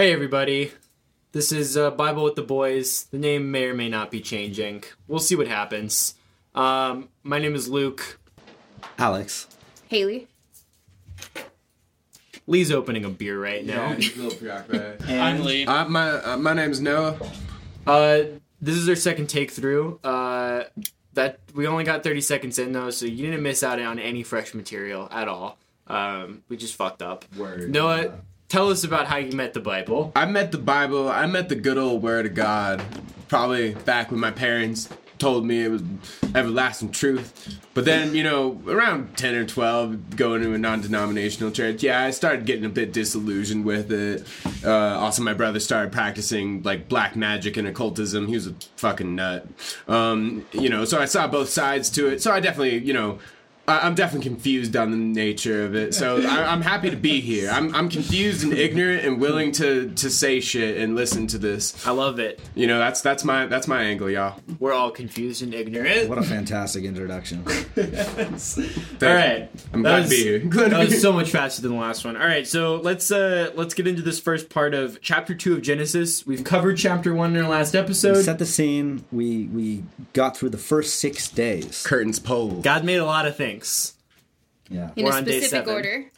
Hey, everybody. This is uh, Bible with the Boys. The name may or may not be changing. We'll see what happens. Um, my name is Luke. Alex. Haley. Lee's opening a beer right now. Yeah, a little preoccupied. I'm Lee. uh, my uh, my name's Noah. Uh, this is our second take through. Uh, that we only got 30 seconds in though, so you didn't miss out on any fresh material at all. Um, we just fucked up. Word. Noah, tell us about how you met the Bible. I met the Bible. I met the good old Word of God. Probably back when my parents told me it was everlasting truth. But then, you know, around 10 or 12, going to a non denominational church, yeah, I started getting a bit disillusioned with it. Uh, also, my brother started practicing like black magic and occultism. He was a fucking nut. Um, you know, so I saw both sides to it. So I definitely, you know, I'm definitely confused on the nature of it, so I- I'm happy to be here. I'm, I'm confused and ignorant and willing to, to say shit and listen to this. I love it. You know, that's that's my that's my angle, y'all. We're all confused and ignorant. What a fantastic introduction. All right, I'm That glad to be here. Glad to that be was so much faster than the last one. All right, so let's uh let's get into this first part of chapter two of Genesis. We've covered chapter one in our last episode. We Set the scene. We we got through the first six days. Curtains pulled. God made a lot of things. Yeah. In We're a specific seven. order.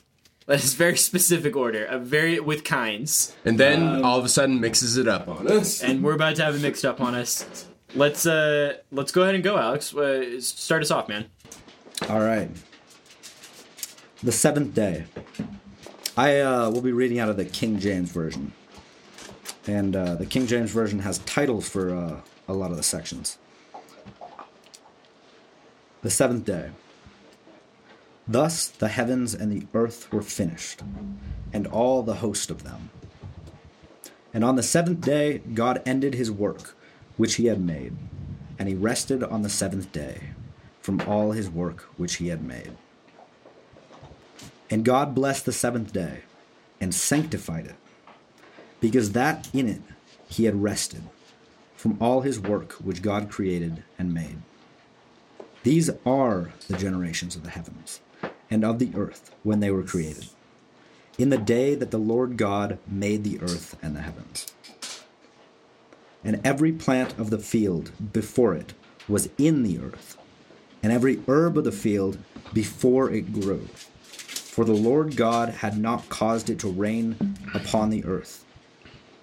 That is very specific order, a very with kinds, And then all of a sudden mixes it up on us. and we're about to have it mixed up on us. Let's uh let's go ahead and go, Alex. Uh, start us off, man. All right. The seventh day. I uh, will be reading out of the King James version, and uh, the King James version has titles for uh, a lot of the sections. The seventh day. Thus the heavens and the earth were finished, and all the host of them. And on the seventh day God ended his work which he had made, and he rested on the seventh day from all his work which he had made. And God blessed the seventh day and sanctified it, because that in it he had rested from all his work which God created and made. These are the generations of the heavens and of the earth when they were created, in the day that the Lord God made the earth and the heavens. And every plant of the field before it was in the earth, and every herb of the field before it grew. For the Lord God had not caused it to rain upon the earth,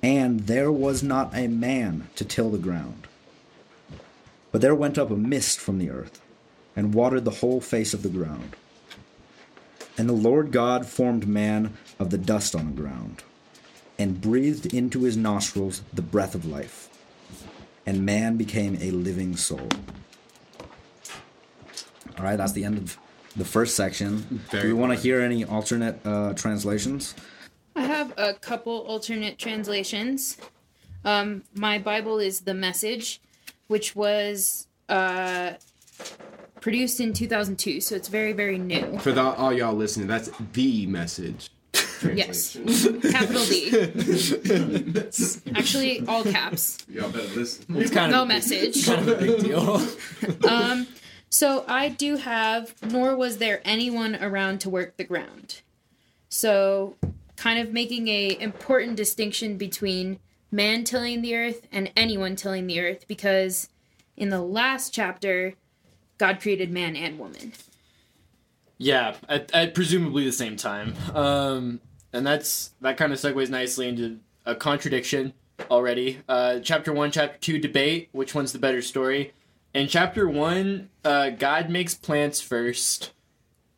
and there was not a man to till the ground. But there went up a mist from the earth, and watered the whole face of the ground. And the Lord God formed man of the dust on the ground, and breathed into his nostrils the breath of life, and man became a living soul. All right, that's the end of the first section. Very Do we want to hear any alternate uh, translations? I have a couple alternate translations. Um, my Bible is the Message, which was uh, produced in 2002, so it's very, very new. For the, all y'all listening, that's the message. Yes, capital D. Actually, all caps. Y'all better listen. It's kind No of message. kind of a big deal. um, So I do have, nor was there anyone around to work the ground. So kind of making a important distinction between man tilling the earth and anyone tilling the earth because in the last chapter God created man and woman. Yeah, at, at presumably the same time. Um, and that's that kind of segues nicely into a contradiction already. Uh, chapter one, chapter two debate which one's the better story. In chapter one, uh, God makes plants first,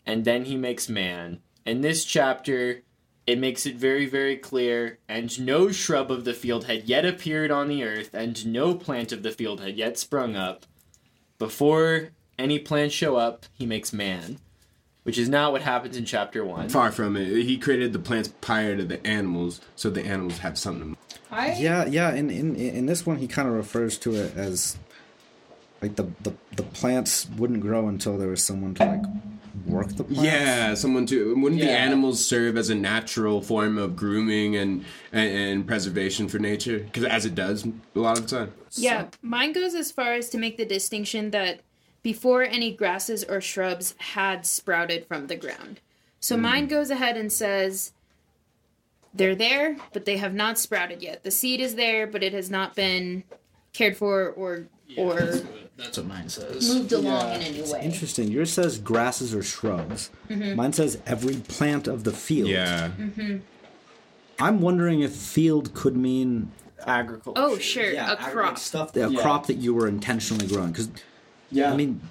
and then he makes man. In this chapter, it makes it very, very clear, and no shrub of the field had yet appeared on the earth, and no plant of the field had yet sprung up. Before any plants show up, he makes man. which is not what happens in chapter one. Far from it. He created the plants prior to the animals, so the animals have something. I Yeah, yeah. In in in this one, he kind of refers to it as like the, the the plants wouldn't grow until there was someone to like work the plants. Yeah, someone to wouldn't the animals serve as a natural form of grooming and and, and preservation for nature? Because as it does a lot of the time. Yeah, mine goes as far as to make the distinction that before any grasses or shrubs had sprouted from the ground. So mine goes ahead and says they're there, but they have not sprouted yet. The seed is there, but it has not been cared for or or That's what mine says. moved along in any way. Interesting. Yours says grasses or shrubs. Mm-hmm. Mine says every plant of the field. Yeah. I'm wondering if field could mean Agriculture. Oh, sure, a crop. stuff, a Yeah. crop that you were intentionally growing. Because yeah. I mean,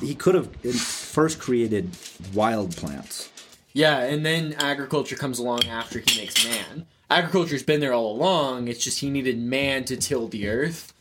he could have um, first created wild plants. Yeah, and then agriculture comes along after he makes man. Agriculture's been there all along. It's just he needed man to till the earth.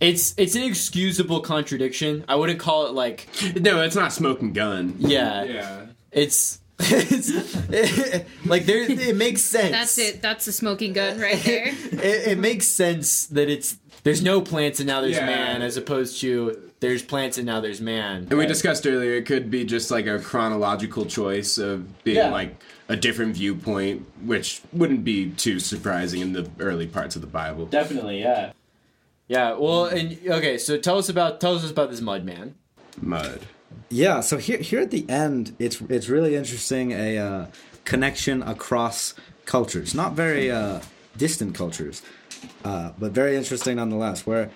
It's it's an excusable contradiction. I wouldn't call it like No, it's not smoking gun. yeah. Yeah. It's it's like there it makes sense. That's it. That's the smoking gun right there. It, it makes sense that it's there's no plants and now there's Yeah. man as opposed to there's plants and now there's man. And we discussed earlier, it could be just like a chronological choice of being Yeah. like a different viewpoint, which wouldn't be too surprising in the early parts of the Bible. Definitely, yeah. Yeah, well, and okay, so tell us about tell us about this mud man. Mud. Yeah, so here here at the end, it's it's really interesting a uh, connection across cultures, not very uh, distant cultures, uh, but very interesting nonetheless. Where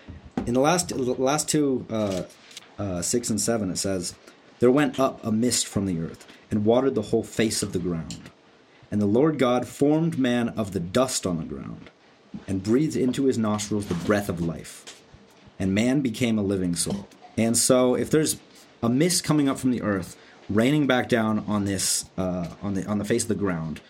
in the last last two uh, uh, six and seven, it says there went up a mist from the earth and watered the whole face of the ground, and the Lord God formed man of the dust on the ground, and breathed into his nostrils the breath of life and man became a living soul. And so, if there's a mist coming up from the earth, raining back down on this uh, on the on the face of the ground,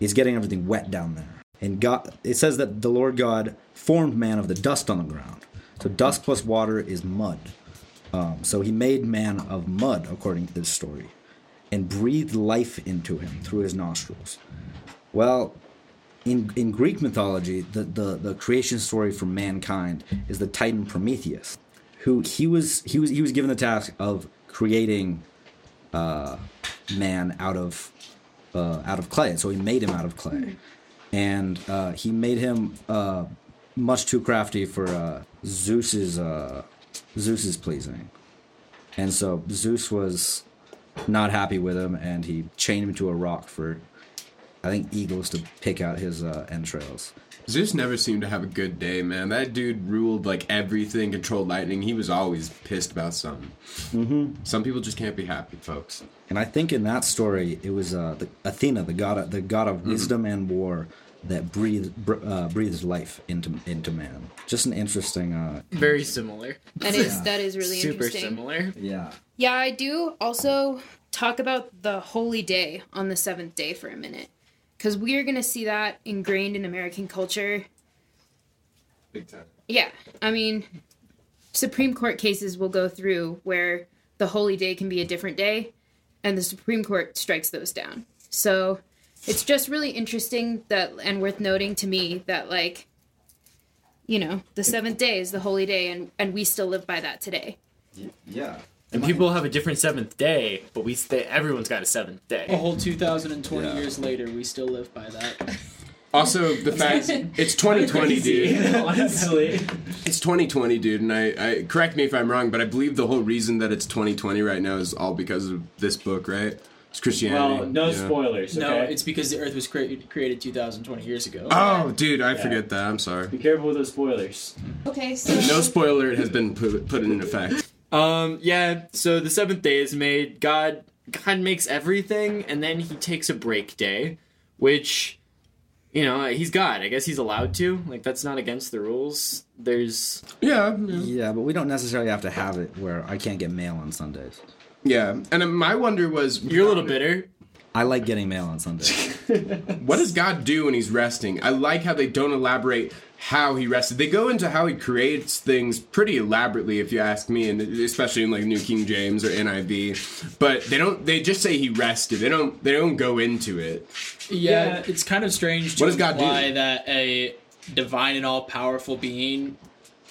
is getting everything wet down there. And God, it says that the Lord God formed man of the dust on the ground. So dust plus water is mud. Um, so He made man of mud, according to this story, and breathed life into him through his nostrils. Well, in in Greek mythology, the, the, the creation story for mankind is the Titan Prometheus, who he was he was he was given the task of creating uh, man out of uh, out of clay. So he made him out of clay, and uh, he made him uh, much too crafty for uh, Zeus's uh, Zeus's pleasing, and so Zeus was not happy with him, and he chained him to a rock for I think eagles to pick out his uh, entrails. Zeus never seemed to have a good day, man. That dude ruled like everything, controlled lightning. He was always pissed about something. Mm-hmm. Some people just can't be happy, folks. And I think in that story, it was uh, the Athena, the god, of, the god of wisdom and war, that breathed br- uh, breathes life into into man. Just an interesting. Uh, Very similar. That is that is really Super interesting. similar. yeah. Yeah, I do also talk about the holy day on the seventh day for a minute. Because we are going to see that ingrained in American culture. Big time. Yeah, I mean, Supreme Court cases will go through where the holy day can be a different day, and the Supreme Court strikes those down. So it's just really interesting that, and worth noting to me that, like, you know, the seventh day is the holy day, and, and we still live by that today. Yeah. And people have a different seventh day, but we stay, everyone's got a seventh day. A whole 2020 Yeah. years later, we still live by that. Also, the fact it's 2020, dude. Honestly. It's 2020, dude, and I, I correct me if I'm wrong, but I believe the whole reason that it's 2020 right now is all because of this book, right? It's Christianity. Well, no yeah. spoilers. Okay? No, it's because the Earth was created created 2020 years ago. Oh, dude, I forget that. I'm sorry. Be careful with those spoilers. Okay, so. No spoiler has been put, put in effect. Um, yeah, so the seventh day is made. God God makes everything, and then he takes a break day, which you know, he's God. I guess he's allowed to. Like that's not against the rules. There's Yeah, yeah. Yeah, but we don't necessarily have to have it where I can't get mail on Sundays. Yeah, and my wonder was you're a little bitter. I like getting mail on Sunday. What does God do when he's resting? I like how they don't elaborate how he rested. They go into how he creates things pretty elaborately, if you ask me, and especially in like New King James or NIV. But they don't. They just say he rested. They don't. They don't go into it. Yeah, Yeah. it's kind of strange to What does God do? imply that a divine and all powerful being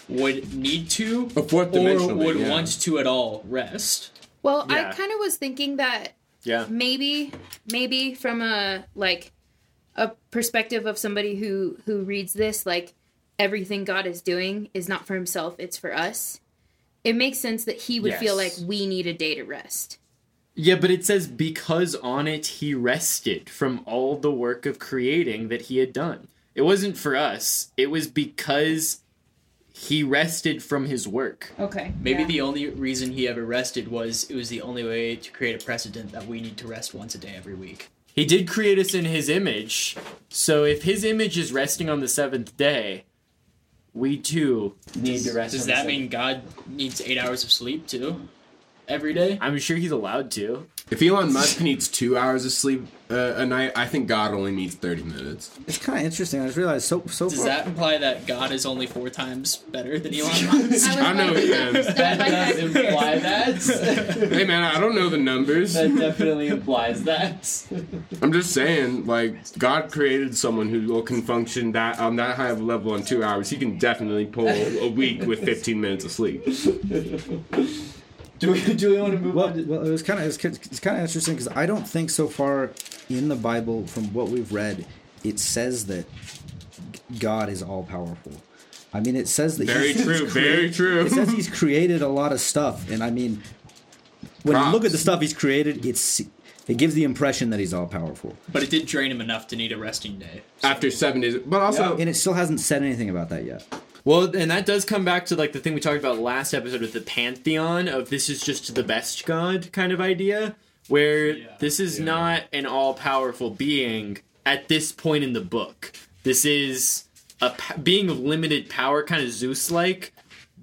would need to A fourth or would yeah. want to at all rest. Well, Yeah. I kind of was thinking that Yeah. maybe maybe from a like a perspective of somebody who who reads this like everything God is doing is not for himself, it's for us. It makes sense that he would feel like we need a day to rest. Yeah, but it says because on it he rested from all the work of creating that he had done. It wasn't for us. It was because he rested from his work. Okay. Maybe the only reason he ever rested was it was the only way to create a precedent that we need to rest once a day every week. He did create us in his image. So if his image is resting on the seventh day, we too need to rest. Does on the that seventh- mean God needs eight hours of sleep too? Every day? I'm sure he's allowed to. If Elon Musk needs two hours of sleep uh, a night, I think God only needs thirty minutes. It's kind of interesting. I just realized so so Does far. that imply that God is only four times better than Elon Musk? I don't know, man. That does imply that. hey, man, I don't know the numbers. that definitely implies that. I'm just saying, like, God created someone who can function that on that high of a level in two hours. He can definitely pull a week with 15 minutes of sleep. Do we, do we want to move Well, on? To, well, it was kind of it's, it's kind of interesting because I don't think so far in the Bible, from what we've read, it says that God is all powerful. I mean, it says that Very he's true, created- very true. It says he's created a lot of stuff, and I mean, when you look at the stuff he's created, it's it gives the impression that he's all powerful, but it did drain him enough to need a resting day. After seven days, but also, and it still hasn't said anything about that yet. Well, and that does come back to like the thing we talked about last episode with the pantheon of this is just the best god kind of idea, where this is not an all-powerful being at this point in the book. This is a being of limited power, kind of Zeus-like,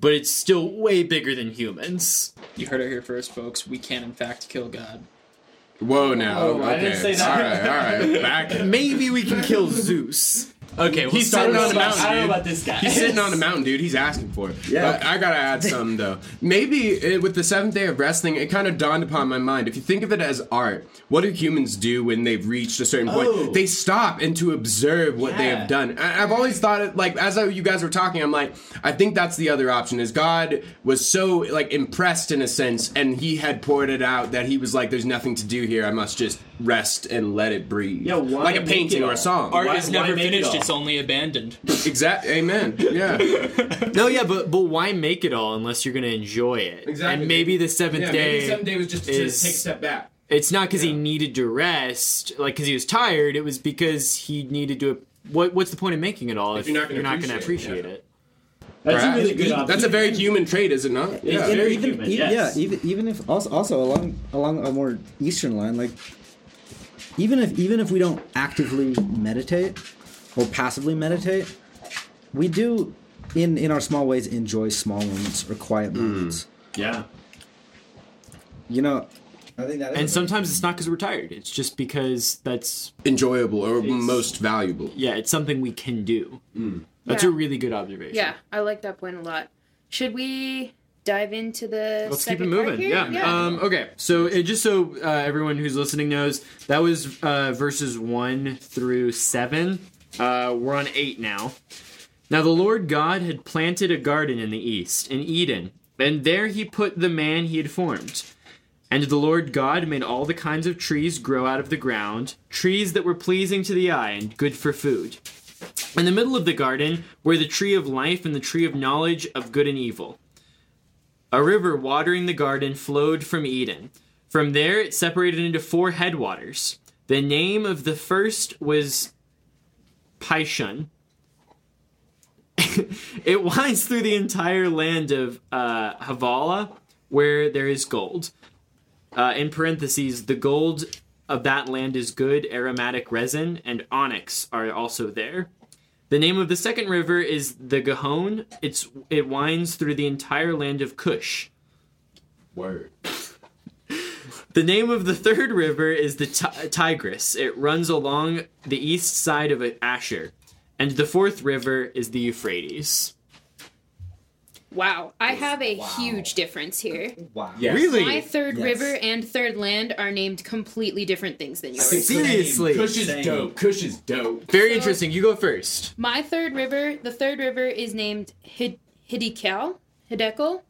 but it's still way bigger than humans. You heard it here first, folks. We can, in fact, kill God. whoa, now, Oh, I okay, didn't say all that. right, all right, back. Maybe we can kill Zeus. Okay, we'll He's start sitting with on a I don't know mountain, dude. about this guy. He's sitting on a mountain, dude. He's asking for it. Yeah. But I gotta add something though. Maybe it, with the seventh day of wrestling, it kind of dawned upon my mind. If you think of it as art, what do humans do when they've reached a certain point? Oh. They stop and to observe what they have done. I, I've always thought it like as I, you guys were talking, I'm like, I think that's the other option. Is God was so like impressed in a sense, and he had poured it out that he was like, "There's nothing to do here. I must just rest and let it breathe." Yeah, why like a painting or a song. Art Why- is never finished, all? It's only abandoned. Exact. Amen. Yeah. No, yeah, but but why make it all unless you're gonna enjoy it? Exactly. And maybe the seventh Yeah, day. maybe the seventh day was just is- to take a step back. It's not because he needed to rest, like because he was tired. It was because he needed to. What What's the point of making it all if, you're not gonna gonna appreciate it, appreciate it? That's Right? a really good That's a very human trait, is it not? It's Yeah. And very even, human, e- yes. Yeah, even even if also also along along a more eastern line, like even if even if we don't actively meditate or passively meditate, we do in in our small ways enjoy small moments or quiet Mm. moments. Yeah. You know, I think that is And sometimes it's not because we're tired. It's just because that's Enjoyable or most valuable. yeah, it's something we can do. That's Yeah. a really good observation. Yeah, I like that point a lot. Should we dive into the Let's keep it moving. here? Yeah. Um, okay. So it, just so uh, everyone who's listening knows, that was uh, verses one through seven. Uh, we're on eight now. Now the Lord God had planted a garden in the east, in Eden, and there he put the man he had formed. And the Lord God made all the kinds of trees grow out of the ground, trees that were pleasing to the eye and good for food. In the middle of the garden were the tree of life and the tree of knowledge of good and evil. A river watering the garden flowed from Eden. From there, it separated into four headwaters. The name of the first was Pishon. it winds through the entire land of uh, Havala, where there is gold. Uh, in parentheses, the gold of that land is good aromatic resin, and onyx are also there. The name of the second river is the Gihon. It's it winds through the entire land of Cush. Word. The name of the third river is the Ti- Tigris. It runs along the east side of Ashur. And the fourth river is the Euphrates. Wow, I have a huge difference here. Wow. Yes. Really? My third Yes. river and third land are named completely different things than yours. Seriously. Kush is Same. dope. Kush is dope. Very So- interesting. You go first. My third river, the third river is named Hid- Hiddekel, Hiddekel,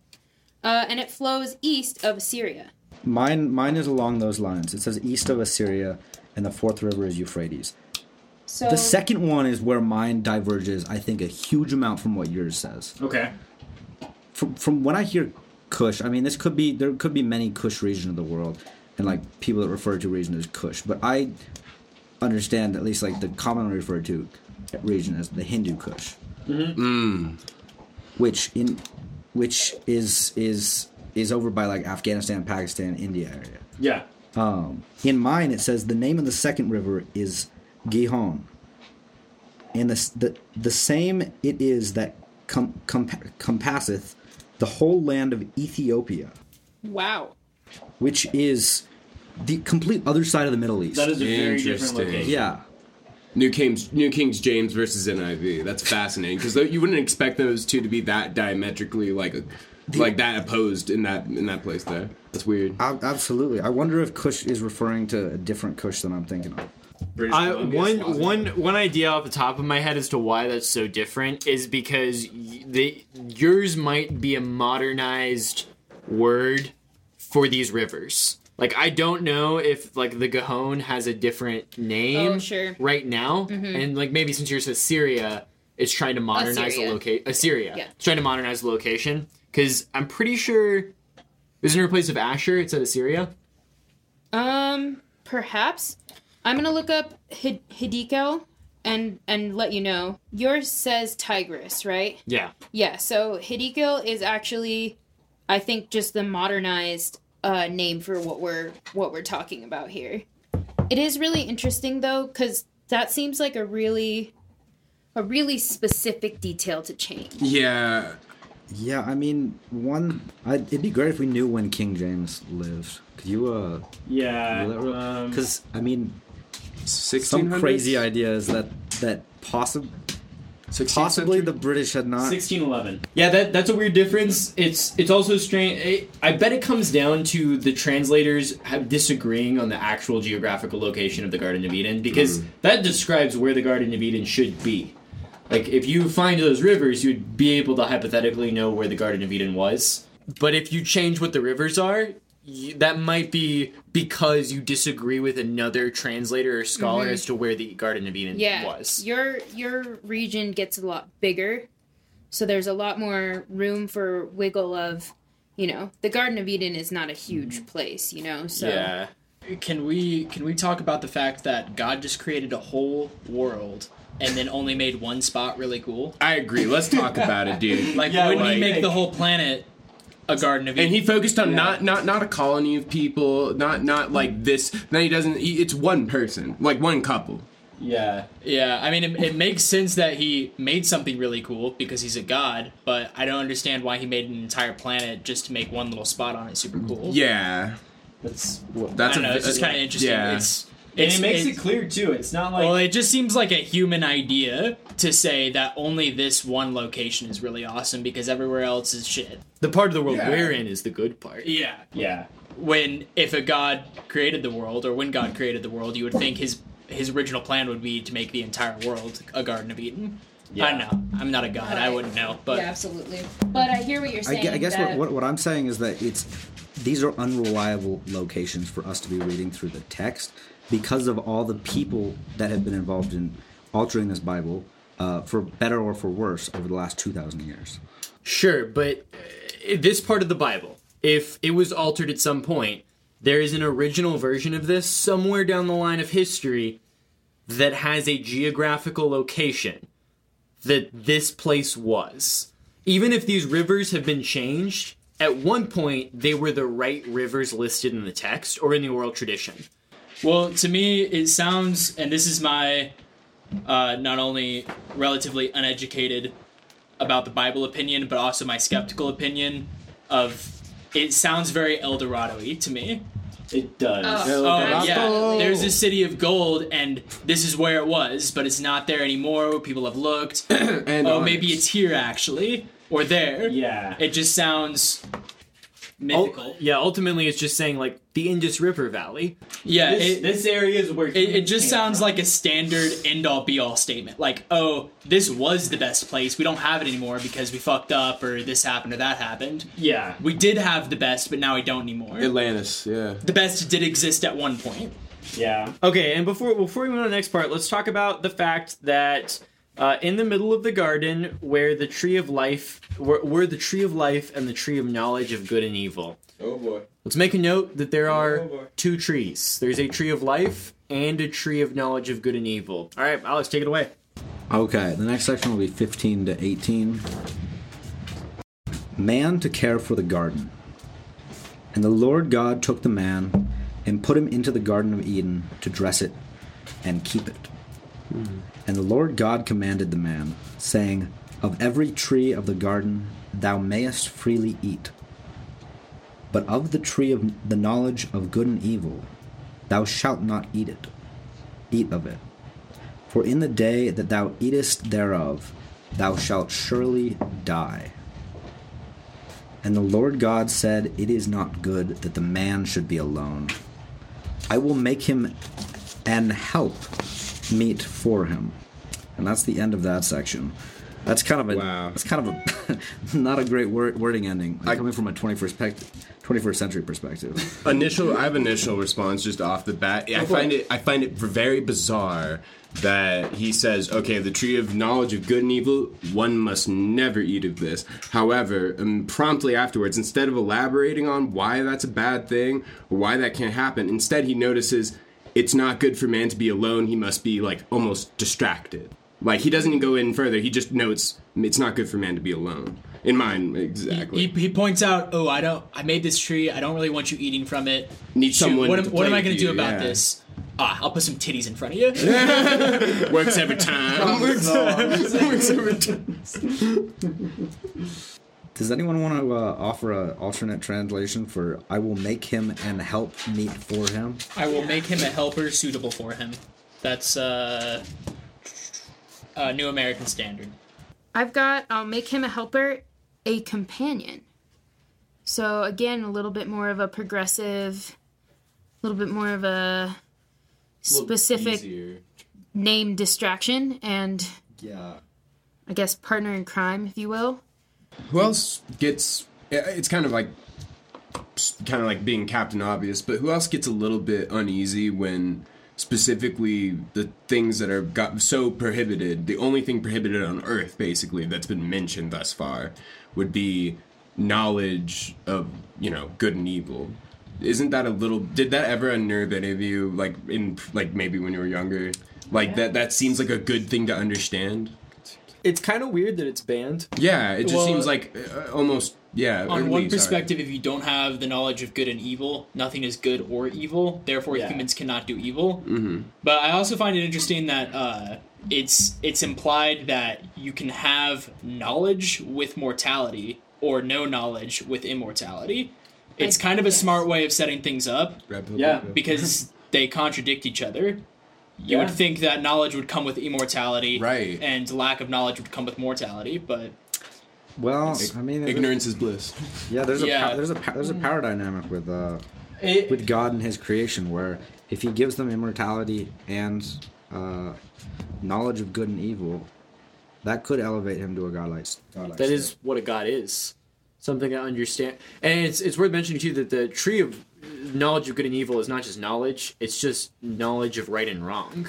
uh, and it flows east of Syria. Mine, mine is along those lines. It says east of Assyria, and the fourth river is Euphrates. So The second one is where mine diverges, I think, a huge amount from what yours says. Okay. From, from when I hear Kush, I mean, this could be there could be many Kush region of the world, and like people that refer to region as Kush, but I understand at least like the commonly referred to region as the Hindu Kush, mm-hmm. mm. which in which is is is over by like Afghanistan, Pakistan, India area. Yeah. Um, in mine, it says the name of the second river is Gihon. And the, the, the same it is that com, com, compasseth the whole land of Ethiopia, wow. which is the complete other side of the Middle East. That is a very different Interesting. location. yeah. New King's New King's James versus NIV. That's fascinating because you wouldn't expect those two to be that diametrically like like that opposed in that in that place there. That's weird. Ab- Absolutely. I wonder if Kush is referring to a different Kush than I'm thinking of. British I, Columbia, one Swaziland. one one idea off the top of my head as to why that's so different is because y- they yours might be a modernized word for these rivers. Like I don't know if like the Gahon has a different name Oh, sure. right now, mm-hmm. and like maybe since yours says Syria, it's trying to oh, modernize Assyria. the location. Assyria, uh, Yeah. it's trying to modernize the location because I'm pretty sure isn't there a place of Ashur? It's at Assyria. Um, perhaps. I'm gonna look up Hid- Hiddekel and and let you know. Yours says Tigris, right? Yeah. Yeah. So Hiddekel is actually, I think, just the modernized uh, name for what we're what we're talking about here. It is really interesting though, because that seems like a really a really specific detail to change. Yeah, Yeah, I mean, one. i it'd be great if we knew when King James lived. Could you, uh. Yeah. Um, Because, I mean, sixteen some crazy ideas that that possibly possibly the British had not. 1611. Yeah, that that's a weird difference. It's it's also strange. It, I bet it comes down to the translators have disagreeing on the actual geographical location of the Garden of Eden because that describes where the Garden of Eden should be. Like if you find those rivers, you'd be able to hypothetically know where the Garden of Eden was. But if you change what the rivers are, you, that might be because you disagree with another translator or scholar mm-hmm. as to where the Garden of Eden Yeah, was. your your region gets a lot bigger, so there's a lot more room for wiggle of, you know, the Garden of Eden is not a huge mm-hmm. place, you know. So Yeah. Can we can we talk about the fact that God just created a whole world and then only made one spot really cool? I agree. Let's talk about it, dude. Like, Yeah, wouldn't he like- make the whole planet a garden of Eden? and he focused on not not not a colony of people, not not like this. Then he doesn't. He, it's one person, like one couple. Yeah. yeah, I mean, it, it makes sense that he made something really cool because he's a god, but I don't understand why he made an entire planet just to make one little spot on it super cool. Yeah, That's. that's I don't know. a, It's just kind of interesting. Yeah. It's, And it makes it clear too. It's not like. Well, it just seems like a human idea to say that only this one location is really awesome because everywhere else is shit. The part of the world Yeah. we're in is the good part. Yeah. yeah. When if a god created the world, or when God created the world, you would think his his original plan would be to make the entire world a Garden of Eden. I Yeah. don't know. I'm not a god. I wouldn't know. But yeah, absolutely. But I hear what you're saying. gue- I guess what, what, what I'm saying is that it's these are unreliable locations for us to be reading through the text because of all the people that have been involved in altering this Bible uh, for better or for worse over the last 2,000 years. Sure, but uh, this part of the Bible, if it was altered at some point, there is an original version of this somewhere down the line of history that has a geographical location that this place was. Even if these rivers have been changed, at one point they were the right rivers listed in the text or in the oral tradition. Well, to me, it sounds, and this is my uh, not only relatively uneducated about the Bible opinion, but also my skeptical opinion of it sounds very El Dorado y to me. It does. Oh. Oh yeah, there's a city of gold, and this is where it was, but it's not there anymore. People have looked. And oh, onyx. maybe it's here actually, or there. Yeah. It just sounds mythical. Ul- yeah, ultimately it's just saying like the Indus River Valley. yeah, this, it, this area is where it, it just sounds from. like a standard end all be all statement. Like, oh, this was the best place. We don't have it anymore because we fucked up, or this happened, or that happened. yeah. We did have the best, but now we don't anymore. Atlantis, yeah. the best did exist at one point. Yeah. Okay, and before before we move on to the next part, let's talk about the fact that uh, in the middle of the garden, where the tree of life, where, where the tree of life and the tree of knowledge of good and evil. Oh boy. Let's make a note that there are Oh, boy. two trees. There's a tree of life and a tree of knowledge of good and evil. All right, Alex, take it away. Okay, the next section will be 15 to 18. Man to care for the garden. And the Lord God took the man and put him into the Garden of Eden to dress it and keep it. And the Lord God commanded the man, saying, Of every tree of the garden thou mayest freely eat, but of the tree of the knowledge of good and evil thou shalt not eat it. Eat of it. For in the day that thou eatest thereof, thou shalt surely die. And the Lord God said, It is not good that the man should be alone. I will make him an help meet for him. And that's the end of that section. That's kind of a Wow. that's kind of a not a great word, wording ending. I- coming from a 21st pec- 21st century perspective. initial I have initial response just off the bat. I find it I find it very bizarre that he says, okay, the tree of knowledge of good and evil, one must never eat of this. However, um, promptly afterwards, instead of elaborating on why that's a bad thing or why that can't happen, instead he notices it's not good for man to be alone. He must be like almost distracted. Like he doesn't even go in further. He just notes it's not good for man to be alone. In mind, exactly. He, he points out, "Oh, I don't. I made this tree. I don't really want you eating from it. Need Shoot, someone What am, to what am I going to do about yeah. this? Ah, I'll put some titties in front of you. Works every time. Works, works every time. Does anyone want to uh, offer an alternate translation for "I will make him and help meet for him"? I will make him a helper suitable for him. That's uh, uh, New American Standard. I've got I'll make him a helper, a companion. So again, a little bit more of a progressive, a little bit more of a specific name distraction and Yeah. I guess partner in crime, if you will. Who else gets? It's kind of like, kind of like being Captain Obvious, but who else gets a little bit uneasy when specifically the things that are got so prohibited? The only thing prohibited on Earth, basically, that's been mentioned thus far, would be knowledge of you know good and evil. Isn't that a little? Did that ever unnerve any of you? Like in like maybe when you were younger, like that. That seems like a good thing to understand. It's kind of weird that it's banned. Yeah, it just Well, seems like uh, almost yeah. On or one Lee, sorry. perspective, if you don't have the knowledge of good and evil, nothing is good or evil. Therefore, Yeah. humans cannot do evil. Mm-hmm. But I also find it interesting that uh, it's it's implied that you can have knowledge with mortality or no knowledge with immortality. It's kind of a smart way of setting things up Yeah. because they contradict each other. You Yeah. would think that knowledge would come with immortality, Right. And lack of knowledge would come with mortality, but Well, I mean, there's- ignorance is bliss. Yeah, there's a Yeah. pow- there's a there's a power dynamic with uh It, with God and His creation where if He gives them immortality and uh, knowledge of good and evil, that could elevate him to a godlike. godlike That state. is what a god is. Something to understand. And it's it's worth mentioning too that the tree of knowledge of good and evil is not just knowledge, it's just knowledge of right and wrong.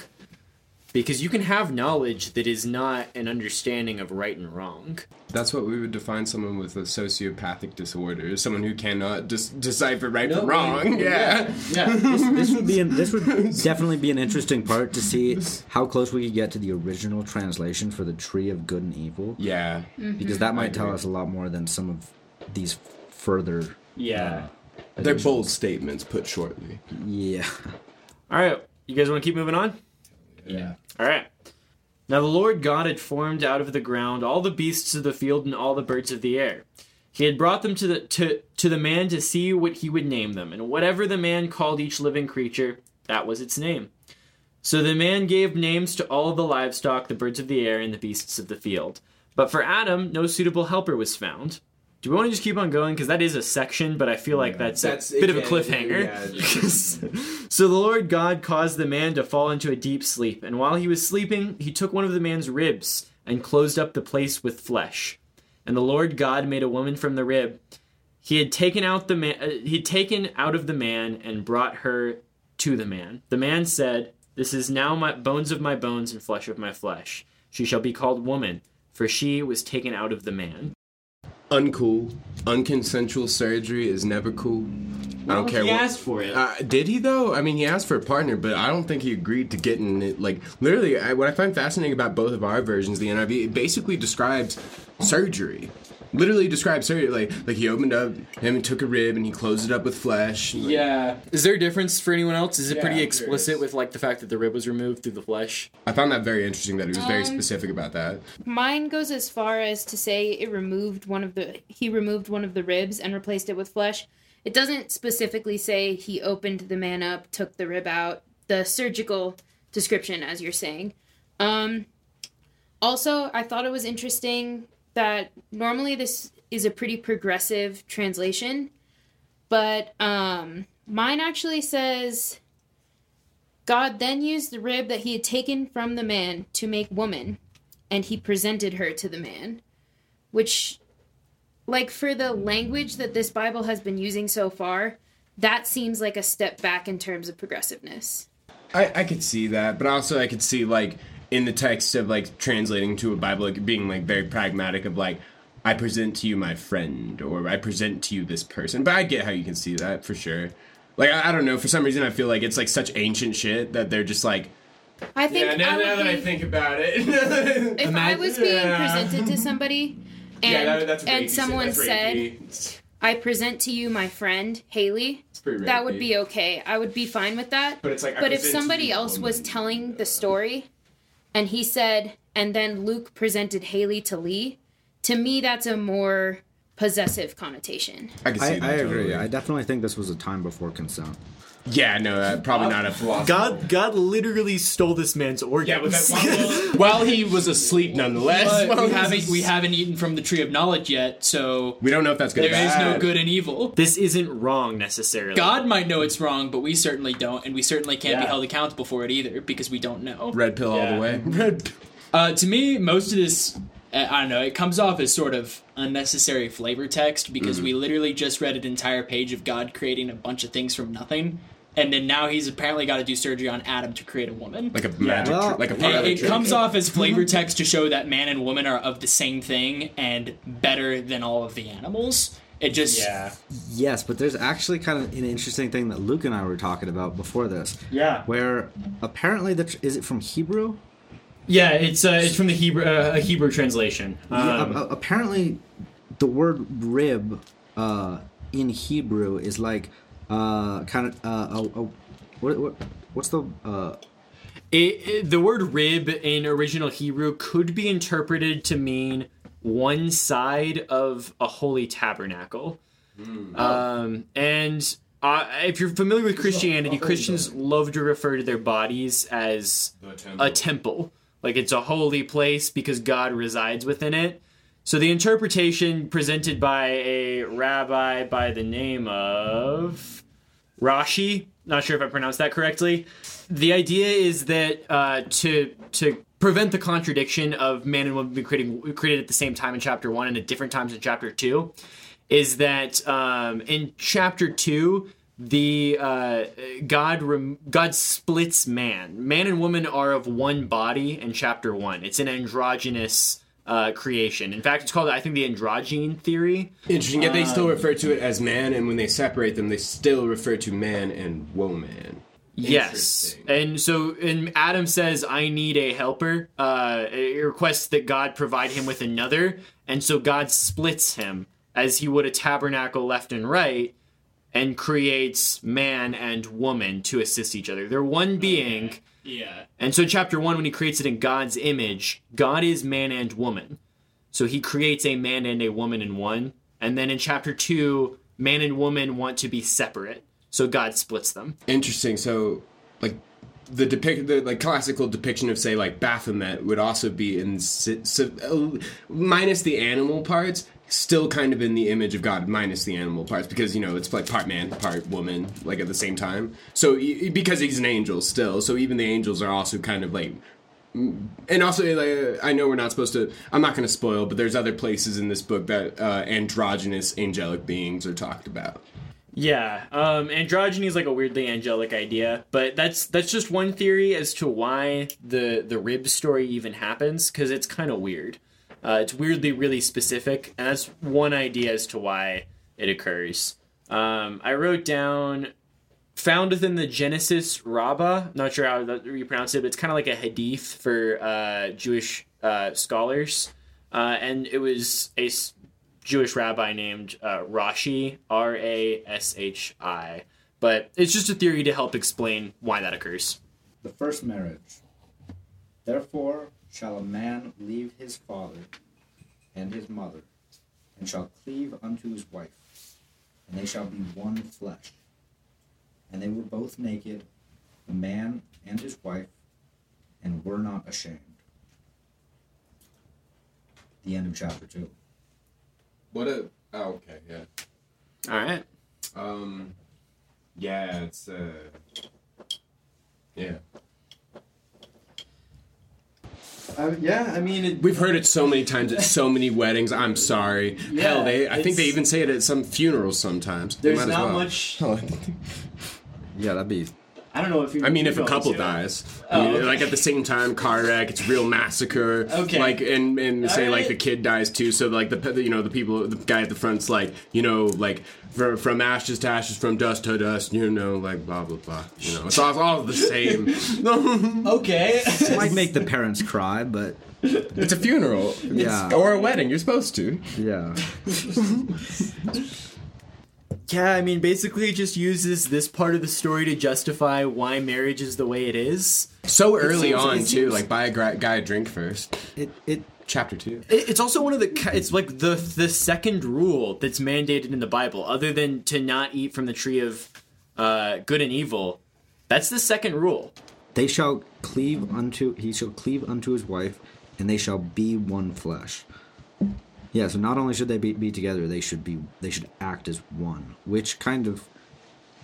Because you can have knowledge that is not an understanding of right and wrong. That's what we would define someone with a sociopathic disorder, someone who cannot dis- decipher right No, from wrong. we- Yeah. yeah. this would be an, this would definitely be an interesting part to see how close we could get to the original translation for the tree of good and evil Yeah. because mm-hmm. that might tell us a lot more than some of these further Yeah. Uh, They're bold statements put shortly. yeah Alright, you guys want to keep moving on? yeah. All right. Now the Lord God had formed out of the ground all the beasts of the field and all the birds of the air. He had brought them to the to, to the man to see what he would name them, and whatever the man called each living creature, that was its name. So the man gave names to all the livestock, the birds of the air, and the beasts of the field. But for Adam, no suitable helper was found. Do we want to just keep on going? Because that is a section, but I feel like that's, That's- a bit of a yeah, cliffhanger. yeah, so the Lord God caused the man to fall into a deep sleep, and while he was sleeping, he took one of the man's ribs and closed up the place with flesh. And the Lord God made a woman from the rib. He had taken out the man. Uh, he had taken out of the man and brought her to the man. The man said, "This is now my bones of my bones and flesh of my flesh. She shall be called woman, for she was taken out of the man." Uncool. Unconsensual surgery is never cool. I don't care he what. asked for it. Uh, did he though? I mean, he asked for a partner, but I don't think he agreed to getting it. Like literally, I, what I find fascinating about both of our versions, the NIV, it basically describes surgery. Literally describes her Like like he opened up him and took a rib and he closed it up with flesh. Like, yeah. Is there a difference for anyone else? Is it Yeah, pretty explicit with like the fact that the rib was removed through the flesh? I found that very interesting that he was very Um, specific about that. Mine goes as far as to say it removed one of the he removed one of the ribs and replaced it with flesh. It doesn't specifically say he opened the man up, took the rib out. The surgical description, as you're saying. Um, also, I thought it was interesting that normally this is a pretty progressive translation, but um, mine actually says God then used the rib that he had taken from the man to make woman, and he presented her to the man. Which, like, for the language that this Bible has been using so far, that seems like a step back in terms of progressiveness. I, I could see that, but also I could see like in the text of like translating to a Bible, like being like very pragmatic of like I present to you my friend or I present to you this person. But I get how you can see that for sure. Like I, I don't know, for some reason I feel like it's like such ancient shit that they're just like I think yeah. Now, I now that I think about it, if I was being Yeah. presented to somebody and yeah, that, and someone that's said, "I present to you my friend Haley," that would be okay. I would be fine with that. But it's like, but if somebody else was telling the story, and he said, and then Luke presented Haley to Lee, to me that's a more possessive connotation. I can see I, that. I agree. totally. I definitely think this was a time before consent. Yeah, no, uh, probably not a philosophy. God, God literally stole this man's organs. Yeah, but that, while, while he was asleep, nonetheless. But while we he was haven't we haven't eaten from the tree of knowledge yet, so We don't know if that's good. or there is no bad. good and evil. this isn't wrong necessarily. God might know it's wrong, but we certainly don't, and we certainly can't be Yeah. held accountable for it either because we don't know. Red pill all Yeah. the way. Red. Uh, to me, most of this, uh, I don't know, it comes off as sort of unnecessary flavor text because we literally just read an entire page of God creating a bunch of things from nothing, and then now he's apparently got to do surgery on Adam to create a woman. Like a magic, Well, trick, like a It, parlor it trick. comes off as flavor text to show that man and woman are of the same thing and better than all of the animals. It just Yeah. Yes, but there's actually kind of an interesting thing that Luke and I were talking about before this, Yeah. where apparently the tr- is it from Hebrew? Yeah, it's uh, it's from the Hebrew uh, a Hebrew translation. Um, a- a- apparently, the word rib uh, in Hebrew is like uh, kind of uh, a, a, what, what what's the uh, it, it- the word rib in original Hebrew could be interpreted to mean one side of a holy tabernacle. Um, and uh, if you're familiar with Christianity, Christians love to refer to their bodies as a temple. Like it's a holy place because God resides within it. So the interpretation presented by a rabbi by the name of Rashi, not sure if I pronounced that correctly. The idea is that uh, to to prevent the contradiction of man and woman being created, created at the same time in chapter one and at different times in chapter two, is that um, in chapter two the uh, God rem- God splits man. Man and woman are of one body in chapter one. It's an androgynous uh, creation. In fact, it's called I think the androgyne theory. Interesting. Yet they still refer to it as man, and when they separate them, they still refer to man and woman. Yes. And so and Adam says, I need a helper. Uh, he requests that God provide him with another. And so God splits him as he would a tabernacle left and right and creates man and woman to assist each other. They're one being. Yeah. And so, in chapter one, when he creates it in God's image, God is man and woman. So he creates a man and a woman in one. and then in chapter two, man and woman want to be separate, so God splits them. Interesting. So, like the depict the like classical depiction of say like Baphomet would also be in si- si- uh, minus the animal parts, still kind of in the image of God minus the animal parts because you know it's like part man, part woman, like at the same time. So because he's an angel still, so even the angels are also kind of like. And also, like, I know we're not supposed to. I'm not going to spoil, but there's other places in this book that uh, androgynous angelic beings are talked about. Yeah, um, androgyny is like a weirdly angelic idea, but that's that's just one theory as to why the the rib story even happens because it's kind of weird. Uh, it's weirdly really specific, and that's one idea as to why it occurs. Um, I wrote down found within the Genesis Rabbah. Not sure how you pronounce it, but it's kind of like a hadith for uh, Jewish uh, scholars, uh, and it was a s- Jewish rabbi named uh, Rashi, R A S H I. But it's just a theory to help explain why that occurs. The first marriage. Therefore shall a man leave his father and his mother, and shall cleave unto his wife, and they shall be one flesh. And they were both naked, the man and his wife, and were not ashamed. The end of chapter 2. What a oh, okay, yeah. All right. Um, yeah, it's uh, yeah. Uh, yeah, I mean, it, We've heard it so many times at so many weddings. I'm sorry. Hell, they. I think they even say it at some funerals sometimes. There's not well. much. Yeah, that'd be. I don't know if you. I mean, if a couple too. dies, Oh, I mean, okay. like at the same time, car wreck, it's real massacre. Okay. Like and and say like the kid dies too. So like the you know the people, the guy at the front's like you know like from, from ashes to ashes, from dust to dust. You know like blah blah blah. You know it's all, all the same. Okay. It might make the parents cry, but it's a funeral. Yeah. Or a wedding. You're supposed to. yeah. Yeah, I mean, basically, it just uses this part of the story to justify why marriage is the way it is. So early seems- on it too. seems- Like buy a gra- guy a drink first. It it Chapter two. It- It's also one of the. It's like the the second rule that's mandated in the Bible, other than to not eat from the tree of uh, good and evil. That's the second rule. They shall cleave unto he shall cleave unto his wife, and they shall be one flesh. Yeah, so not only should they be, be together, they should be they should act as one, which kind of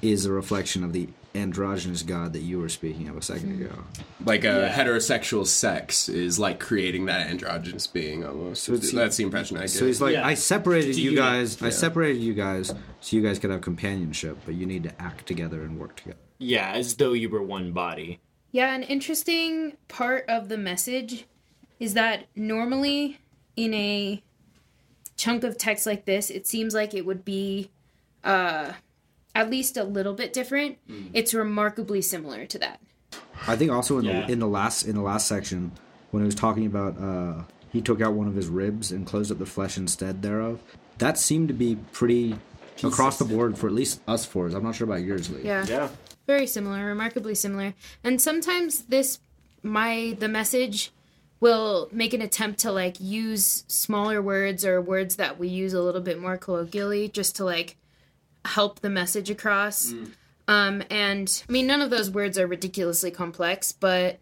is a reflection of the androgynous god that you were speaking of a second hmm. ago. Like a Yeah. heterosexual sex is like creating that androgynous being almost. it's- That's the impression I get. So he's like, Yeah. I separated To you unite, guys, I separated you guys so you guys could have companionship, but you need to act together and work together. Yeah, as though you were one body. Yeah, an interesting part of the message is that normally in a chunk of text like this, it seems like it would be uh, at least a little bit different. It's remarkably similar to that. I think also in Yeah. the in the last in the last section when it was talking about uh, he took out one of his ribs and closed up the flesh instead thereof. That seemed to be pretty across the board for at least us fours. I'm not sure about yours, Lee. Yeah. Yeah. very similar remarkably similar and sometimes this my the message will make an attempt to like use smaller words or words that we use a little bit more colloquially just to like help the message across. Um and i mean none of those words are ridiculously complex but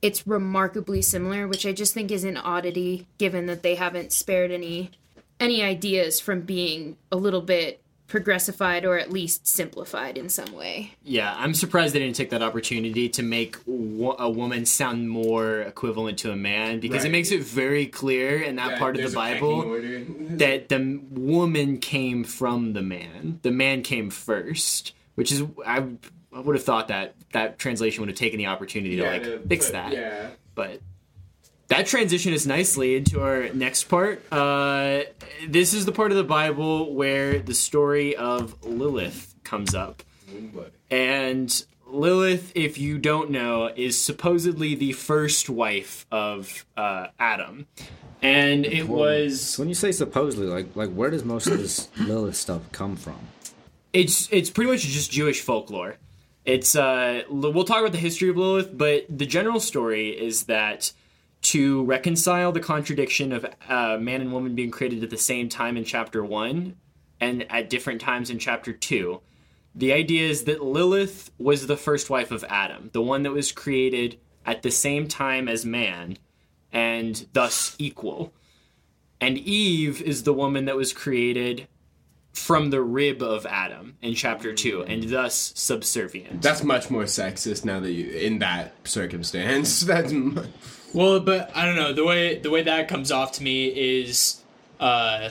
it's remarkably similar which i just think is an oddity given that they haven't spared any any ideas from being a little bit progressified or at least simplified in some way Yeah, I'm surprised they didn't take that opportunity to make wo- a woman sound more equivalent to a man because it makes it very clear in that Yeah, part of the Bible that the woman came from the man. The man came first, which is I, I would have thought that that translation would have taken the opportunity to like to fix put- that. Yeah. But that transition is nicely into our next part. Uh, this is the part of the Bible where the story of Lilith comes up. And Lilith, if you don't know, is supposedly the first wife of uh, Adam. And it was when you say supposedly, like like where does most of this Lilith stuff come from? it's it's pretty much just Jewish folklore. It's uh we'll talk about the history of Lilith, but the general story is that to reconcile the contradiction of uh, man and woman being created at the same time in chapter one and at different times in chapter two. The idea is that Lilith was the first wife of Adam, the one that was created at the same time as man and thus equal. And Eve is the woman that was created from the rib of Adam in chapter 2 and thus subservient. That's much more sexist now that you in that circumstance. That's Well, but I don't know the way the way that comes off to me is, uh,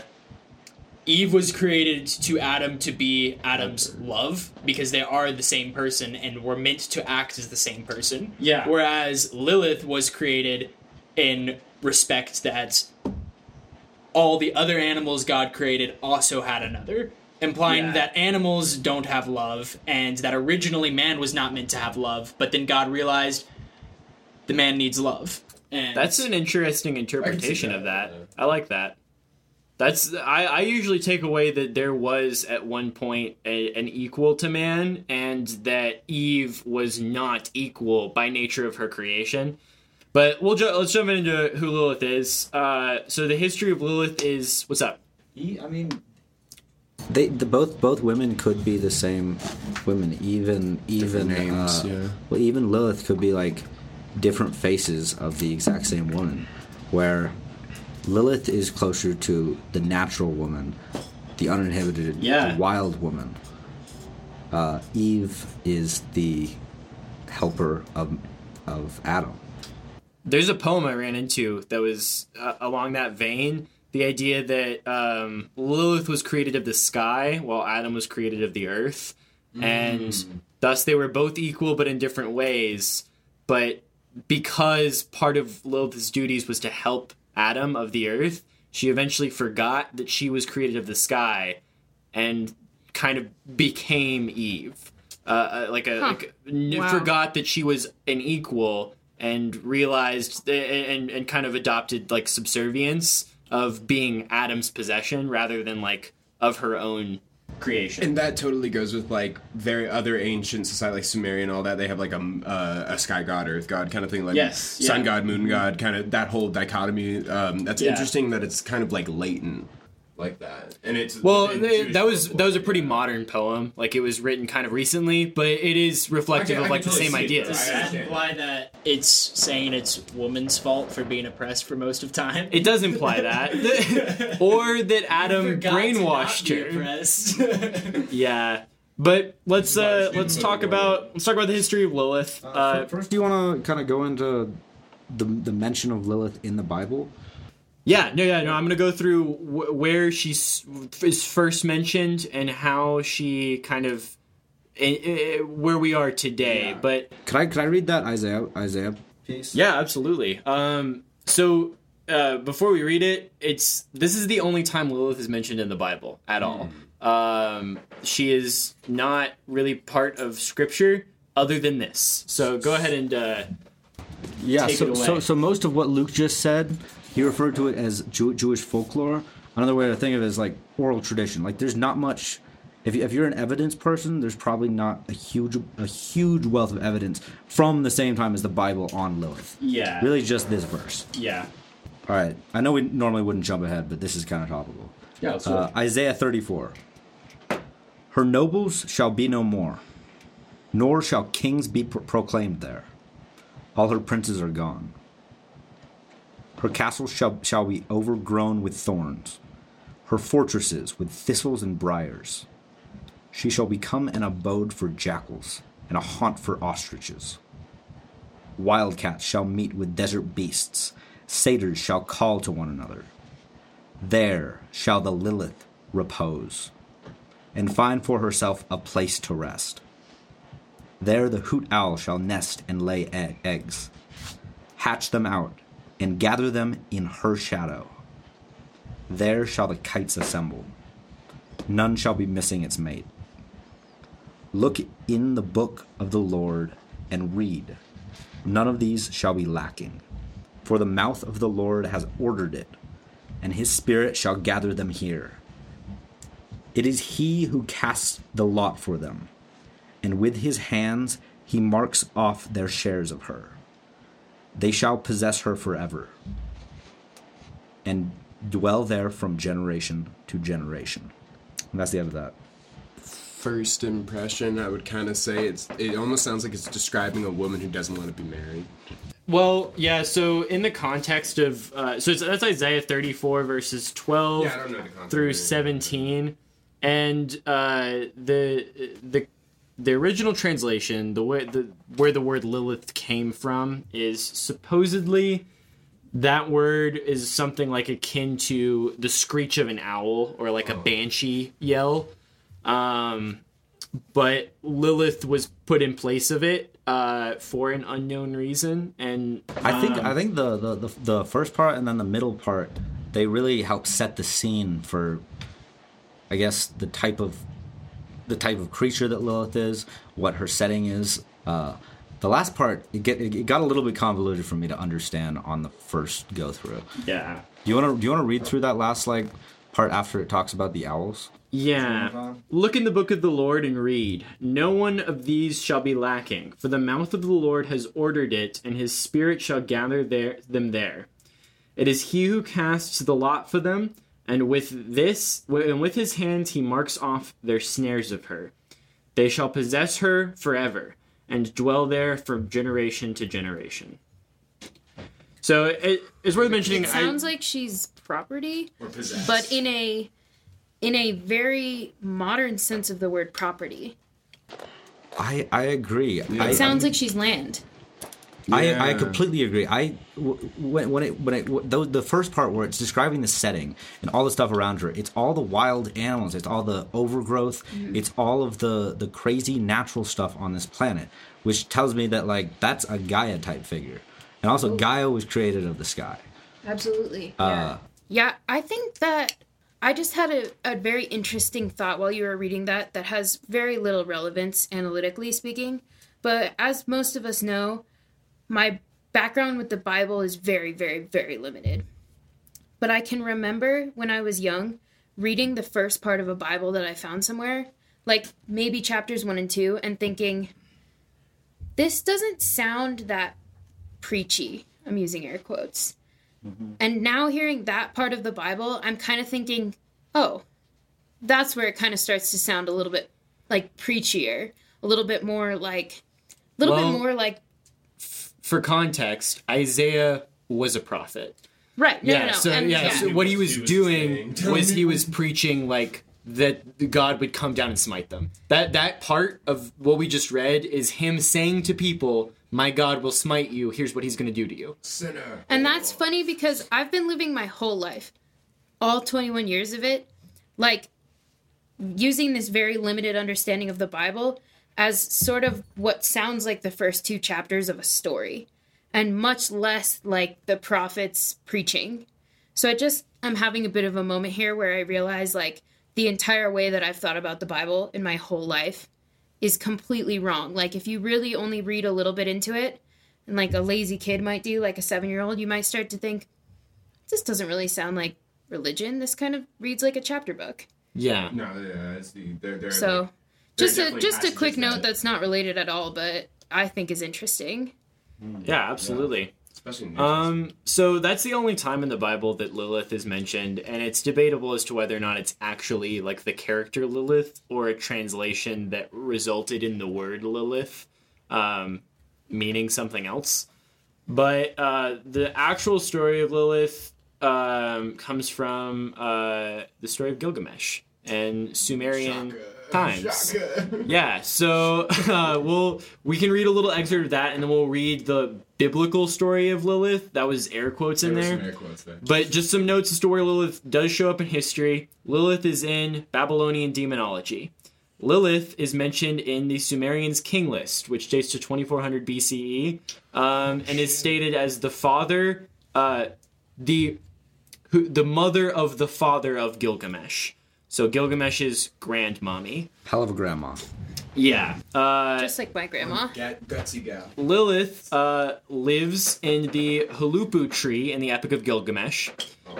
Eve was created to Adam to be Adam's love because they are the same person and were meant to act as the same person. Yeah. Whereas Lilith was created in respect that all the other animals God created also had another, implying Yeah. that animals don't have love and that originally man was not meant to have love, but then God realized the man needs love. And That's an interesting interpretation that, of that. yeah. I like that. That's I, I usually take away that there was at one point a, an equal to man, and that Eve was not equal by nature of her creation. But we'll ju- let's jump into who Lilith is. Uh, so the history of Lilith is what's up? I mean, they the, both both women could be the same women. Even even names, uh, yeah. well, even Lilith could be like different faces of the exact same woman, where Lilith is closer to the natural woman, the uninhibited, Yeah. wild woman. Uh, Eve is the helper of of Adam. There's a poem I ran into that was uh, along that vein. The idea that um, Lilith was created of the sky while Adam was created of the earth. And thus they were both equal but in different ways. But because part of Lilith's duties was to help Adam of the earth, she eventually forgot that she was created of the sky and kind of became Eve. Uh, uh, like a, like, n- Wow. forgot that she was an equal and realized and and kind of adopted like subservience of being Adam's possession rather than like of her own creation. and that totally goes with like very other ancient society like Sumerian all that. They have like a uh, a sky god, earth god kind of thing, like Yes, sun yeah. god, moon god, kind of that whole dichotomy. Um, that's Yeah. interesting that it's kind of like latent like that, and it's Well, within th- Jewish that was that was a pretty modern poem. Like it was written kind of recently, but it is reflective I can- of like can the totally same ideas. though. Does that imply that it's saying it's woman's fault for being oppressed for most of time? It does imply that, or that Adam brainwashed her. oppressed. Yeah, but let's uh, let's talk about let's talk about the history of Lilith. Uh, First, do you want to kind of go into the the mention of Lilith in the Bible? Yeah, no, yeah, no. I'm gonna go through wh- where she is first mentioned and how she kind of eh, eh, where we are today. But can I could I read that Isaiah Isaiah piece? yeah, absolutely. Um, so uh, before we read it, it's this is the only time Lilith is mentioned in the Bible at all. Um, she is not really part of Scripture other than this. So go ahead and uh, Yeah, Take so, it away. so so most of what Luke just said, he referred to it as Jew, Jewish folklore. Another way to think of it is like oral tradition. Like there's not much. If, you, if you're an evidence person, there's probably not a huge a huge wealth of evidence from the same time as the Bible on Lilith. yeah, Really, just this verse. yeah, All right, I know we normally wouldn't jump ahead, but this is kind of topical. yeah. Uh, Isaiah 34. Her nobles shall be no more, nor shall kings be pro- proclaimed there. All her princes are gone. Her castles shall, shall be overgrown with thorns, her fortresses with thistles and briars. She shall become an abode for jackals and a haunt for ostriches. Wildcats shall meet with desert beasts, satyrs shall call to one another. There shall the Lilith repose, and find for herself a place to rest. There the hoot owl shall nest and lay egg- eggs, hatch them out, and gather them in her shadow. There shall the kites assemble. None shall be missing its mate. Look in the book of the Lord and read. None of these shall be lacking. For the mouth of the Lord has ordered it, and his spirit shall gather them here. It is he who casts the lot for them, and with his hands he marks off their shares of her. They shall possess her forever and dwell there from generation to generation. And that's the end of that. First impression, I would kind of say it's. It almost sounds like it's describing a woman who doesn't want to be married. Well, yeah. So in the context of, uh, so it's, that's Isaiah 34 verses 12 Yeah, I don't know the context. through 17, and uh, the the the original translation, the way the where the word Lilith came from, is supposedly that word is something like akin to the screech of an owl or like a banshee yell. Um, but Lilith was put in place of it uh, for an unknown reason, and I think um, I think the, the, the, the first part and then the middle part they really help set the scene for I guess the type of the type of creature that Lilith is, what her setting is. Uh, the last part it get it got a little bit convoluted for me to understand on the first go through. yeah, Do you want to do you want to read through that last like part after it talks about the owls? Yeah. Look in the book of the Lord and read. No one of these shall be lacking, for the mouth of the Lord has ordered it, and his spirit shall gather there, them there. It is he who casts the lot for them, and with this, and with his hands he marks off their snares of her. They shall possess her forever, and dwell there from generation to generation. So it, it's worth mentioning. It sounds like she's property, Or possessed. but in a in a very modern sense of the word property. I I agree. I, It sounds like she's land. I, I completely agree. I w- when when it when it the, the first part where it's describing the setting and all the stuff around her, it's all the wild animals, it's all the overgrowth, it's all of the the crazy natural stuff on this planet, which tells me that like that's a Gaia type figure, and also Gaia was created of the sky. Absolutely. Uh, yeah. Yeah, I think that I just had a, a very interesting thought while you were reading that that has very little relevance analytically speaking. But as most of us know, my background with the Bible is very, very, very limited. But I can remember when I was young reading the first part of a Bible that I found somewhere, like maybe chapters one and two, and thinking, this doesn't sound that preachy. I'm using air quotes. Mm-hmm. And now hearing that part of the Bible, I'm kind of thinking, oh, that's where it kind of starts to sound a little bit like preachier, a little bit more like, a little Well- bit more like, for context, Isaiah was a prophet. right? No, yeah, no, no. so and- yeah, so what he was He was doing saying. was he was preaching like that God would come down and smite them. That that part of what we just read is him saying to people, "My God will smite you. Here's what he's going to do to you." Sinner. And that's funny because I've been living my whole life, all 21 years of it, like using this very limited understanding of the Bible as sort of what sounds like the first two chapters of a story, and much less like the prophets preaching. So I just, I'm having a bit of a moment here where I realize like the entire way that I've thought about the Bible in my whole life is completely wrong. Like if you really only read a little bit into it, and like a lazy kid might do, like a seven year old, you might start to think, this doesn't really sound like religion. This kind of reads like a chapter book. Yeah. No, yeah, it's the they're, they're So, like- there are just a just a quick note that- that's not related at all, but I think is interesting. Yeah, absolutely. especially Um, so that's the only time in the Bible that Lilith is mentioned, and it's debatable as to whether or not it's actually like the character Lilith or a translation that resulted in the word Lilith, um, meaning something else. But uh, the actual story of Lilith um, comes from uh, the story of Gilgamesh and Sumerian times. Yeah, so uh, we'll we can read a little excerpt of that, and then we'll read the biblical story of Lilith. That was air quotes in There some there. air quotes there. But just some notes to where Lilith does show up in history. Lilith is in Babylonian demonology. Lilith is mentioned in the Sumerians' king list, which dates to 2400 BCE, um, and is stated as the father, uh, the who, the mother of the father of Gilgamesh. So Gilgamesh's grandmommy. Hell of a grandma. Yeah. Uh, Just like my grandma. Gat, gutsy gal. Lilith uh, lives in the Halupu tree in the Epic of Gilgamesh.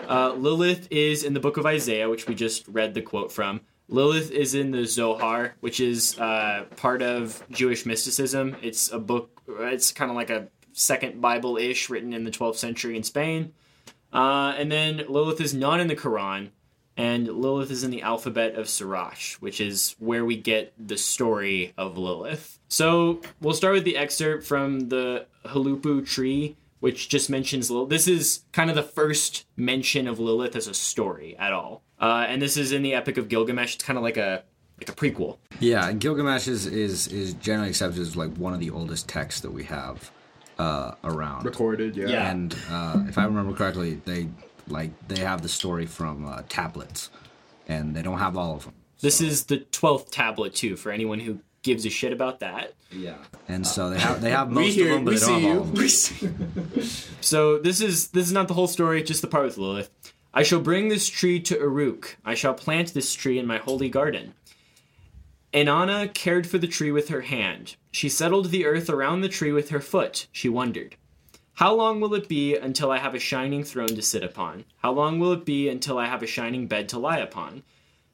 Uh, Lilith is in the book of Isaiah, which we just read the quote from. Lilith is in the Zohar, which is uh, part of Jewish mysticism. It's a book. It's kind of like a second Bible ish written in the 12th century in Spain. Uh, and then Lilith is not in the Quran, and Lilith is in the alphabet of Sirach, which is where we get the story of Lilith. So we'll start with the excerpt from the Halupu tree, which just mentions Lilith. This is kind of the first mention of Lilith as a story at all. Uh, and this is in the Epic of Gilgamesh. It's kind of like a like a prequel. Yeah, Gilgamesh is, is, is generally accepted as like one of the oldest texts that we have uh, around. Recorded, yeah. Yeah. And uh, if I remember correctly, they like they have the story from uh, tablets, and they don't have all of them. This is the 12th tablet, too, for anyone who gives a shit about that. Yeah. And so they have they have most We of them, but we they don't see have all of them. We see So this is this is not the whole story, just the part with Lilith. I shall bring this tree to Uruk. I shall plant this tree in my holy garden. Inanna cared for the tree with her hand. She settled the earth around the tree with her foot. She wondered. How long will it be until I have a shining throne to sit upon? How long will it be until I have a shining bed to lie upon?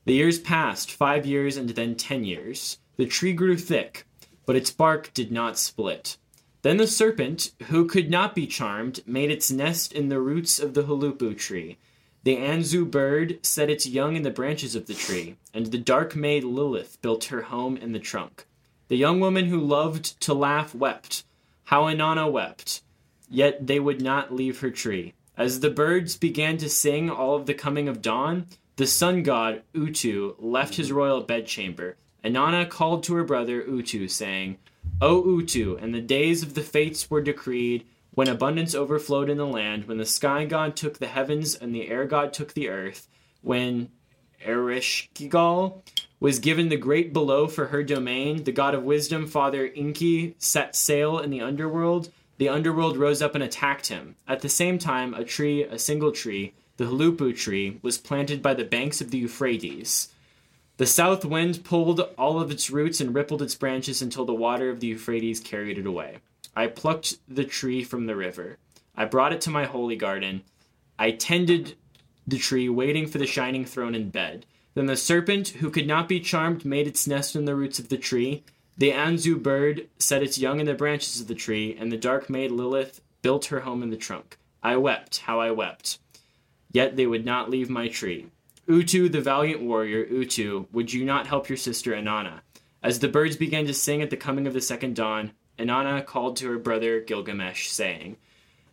The years passed, five years and then ten years. The tree grew thick, but its bark did not split. Then the serpent, who could not be charmed, made its nest in the roots of the hulupu tree. The Anzu bird set its young in the branches of the tree, and the dark maid Lilith built her home in the trunk. The young woman who loved to laugh wept. How Inanna wept. Yet they would not leave her tree. As the birds began to sing all of the coming of dawn, the sun god Utu left his royal bedchamber. Inanna called to her brother Utu, saying, O Utu, and the days of the fates were decreed, when abundance overflowed in the land, when the sky god took the heavens and the air god took the earth, when Ereshkigal was given the great below for her domain, the god of wisdom, Father Enki, set sail in the underworld. The underworld rose up and attacked him. At the same time, a tree, a single tree, the Halupu tree, was planted by the banks of the Euphrates. The south wind pulled all of its roots and rippled its branches until the water of the Euphrates carried it away. I plucked the tree from the river. I brought it to my holy garden. I tended the tree, waiting for the shining throne and bed. Then the serpent, who could not be charmed, made its nest in the roots of the tree. The Anzu bird set its young in the branches of the tree, and the dark maid Lilith built her home in the trunk. I wept, how I wept. Yet they would not leave my tree. Utu, the valiant warrior, Utu, would you not help your sister Inanna? As the birds began to sing at the coming of the second dawn, Inanna called to her brother Gilgamesh, saying,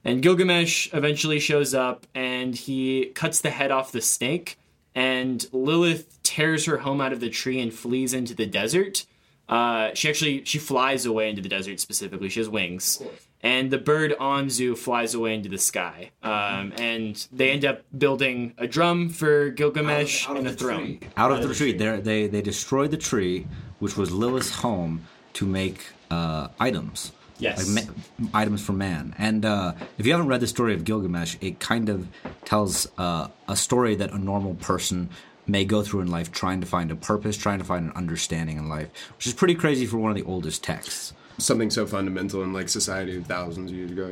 and Gilgamesh eventually shows up and he cuts the head off the snake, and Lilith tears her home out of the tree and flees into the desert. Uh, she actually she flies away into the desert specifically. She has wings, and the bird Anzu flies away into the sky. Um, and they end up building a drum for Gilgamesh and a throne. Out of the tree, they they they destroyed the tree, which was Lilith's home, to make uh, items. Yes. Like ma- items for man. And uh, if you haven't read the story of Gilgamesh, it kind of tells uh, a story that a normal person may go through in life, trying to find a purpose, trying to find an understanding in life, which is pretty crazy for one of the oldest texts. something so fundamental in like society thousands of years ago.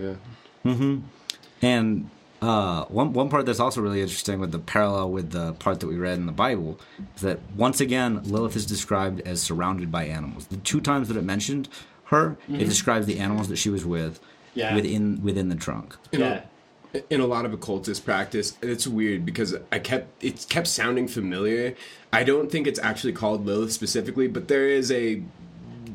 Yeah. Mm-hmm. And uh, one one part that's also really interesting with the parallel with the part that we read in the Bible is that once again Lilith is described as surrounded by animals. The two times that it mentioned her, it describes the animals that she was with Yeah. within within the trunk. Yeah. In a lot of occultist practice it's weird because i kept it kept sounding familiar i don't think it's actually called lilith specifically but there is a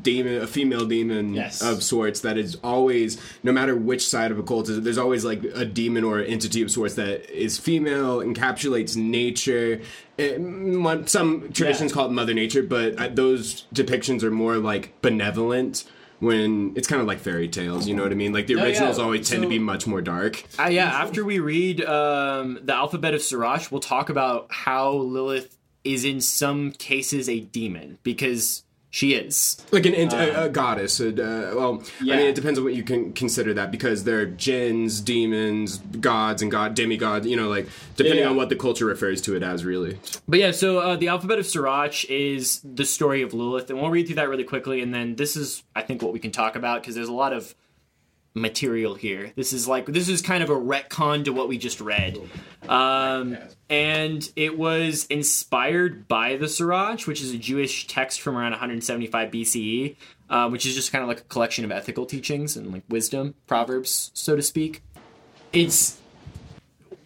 demon a female demon Yes. of sorts that is always no matter which side of occultism there's always like a demon or entity of sorts that is female encapsulates nature Eh, one- some traditions Yeah. call it mother nature but uh, those depictions are more like benevolent when it's kind of like fairy tales you know what i mean like the Oh, yeah. originals always tend to be much more dark Uh, yeah, after we read um, the alphabet of Sirach, we'll talk about how Lilith is in some cases a demon because she is. like an int- a, a goddess. A, uh, well, I mean, it depends on what you can consider that because there are jinns, demons, gods, and god demigods. You know, like depending Yeah. on what the culture refers to it as, really. But yeah, so uh, the alphabet of Sirach is the story of Lilith, and we'll read through that really quickly, and then this is, I think, what we can talk about because there's a lot of material here. This is like this is kind of a retcon to what we just read, um, and it was inspired by the Sirach, which is a Jewish text from around 175 BCE. uh, which is just kind of like a collection of ethical teachings and like wisdom, proverbs, so to speak. It's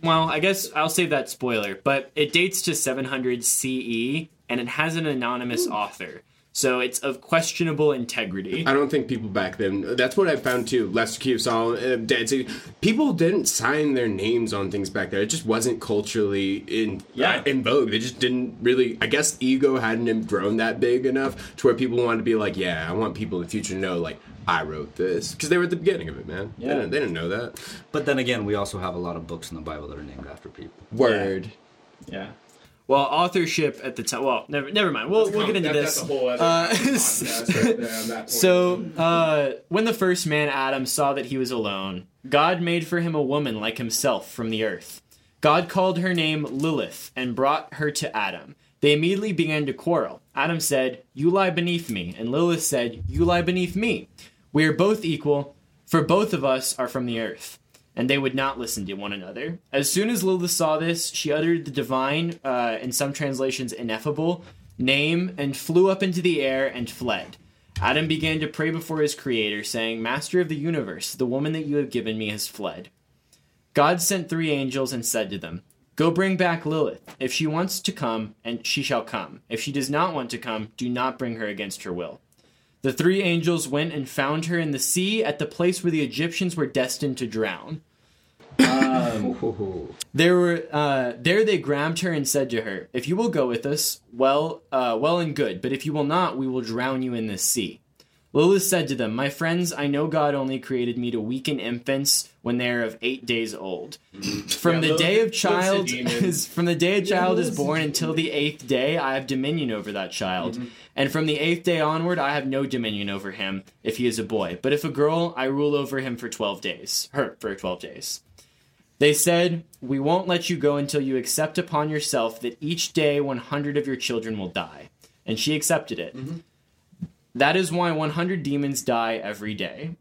well, I guess I'll save that spoiler, but it dates to 700 CE and it has an anonymous author. So it's of questionable integrity. I don't think people back then. That's what I found too. Lester Q. Solomon, uh, Dead Sea. People didn't sign their names on things back there. It just wasn't culturally in Yeah. in vogue. They just didn't really. I guess ego hadn't grown that big enough to where people wanted to be like, yeah, I want people in the future to know like I wrote this because they were at the beginning of it, man. They, Yeah. didn't, they didn't know that. But then again, we also have a lot of books in the Bible that are named after people. Word. Yeah. Well, authorship at the time. Well, never, never mind. We'll, we'll get into this. Uh, So, uh, when the first man, Adam, saw that he was alone, God made for him a woman like himself from the earth. God called her name Lilith and brought her to Adam. They immediately began to quarrel. Adam said, You lie beneath me. And Lilith said, You lie beneath me. We are both equal, for both of us are from the earth. And they would not listen to one another. As soon as Lilith saw this, she uttered the divine, uh, in some translations, ineffable, name and flew up into the air and fled. Adam began to pray before his Creator, saying, Master of the universe, the woman that you have given me has fled. God sent three angels and said to them, Go bring back Lilith. If she wants to come, and she shall come. If she does not want to come, do not bring her against her will. The three angels went and found her in the sea at the place where the Egyptians were destined to drown. There were uh, there they grabbed her and said to her, "If you will go with us, well, uh, well and good. But if you will not, we will drown you in this sea." Lilith said to them, "My friends, I know God only created me to weaken infants when they are of eight days old. From the day of child is from the day a child is born until the eighth day, I have dominion over that child." And from the eighth day onward, I have no dominion over him if he is a boy. But if a girl, I rule over him for twelve days. Her for twelve days. They said, We won't let you go until you accept upon yourself that each day 100 of your children will die. And she accepted it. That is why 100 demons die every day.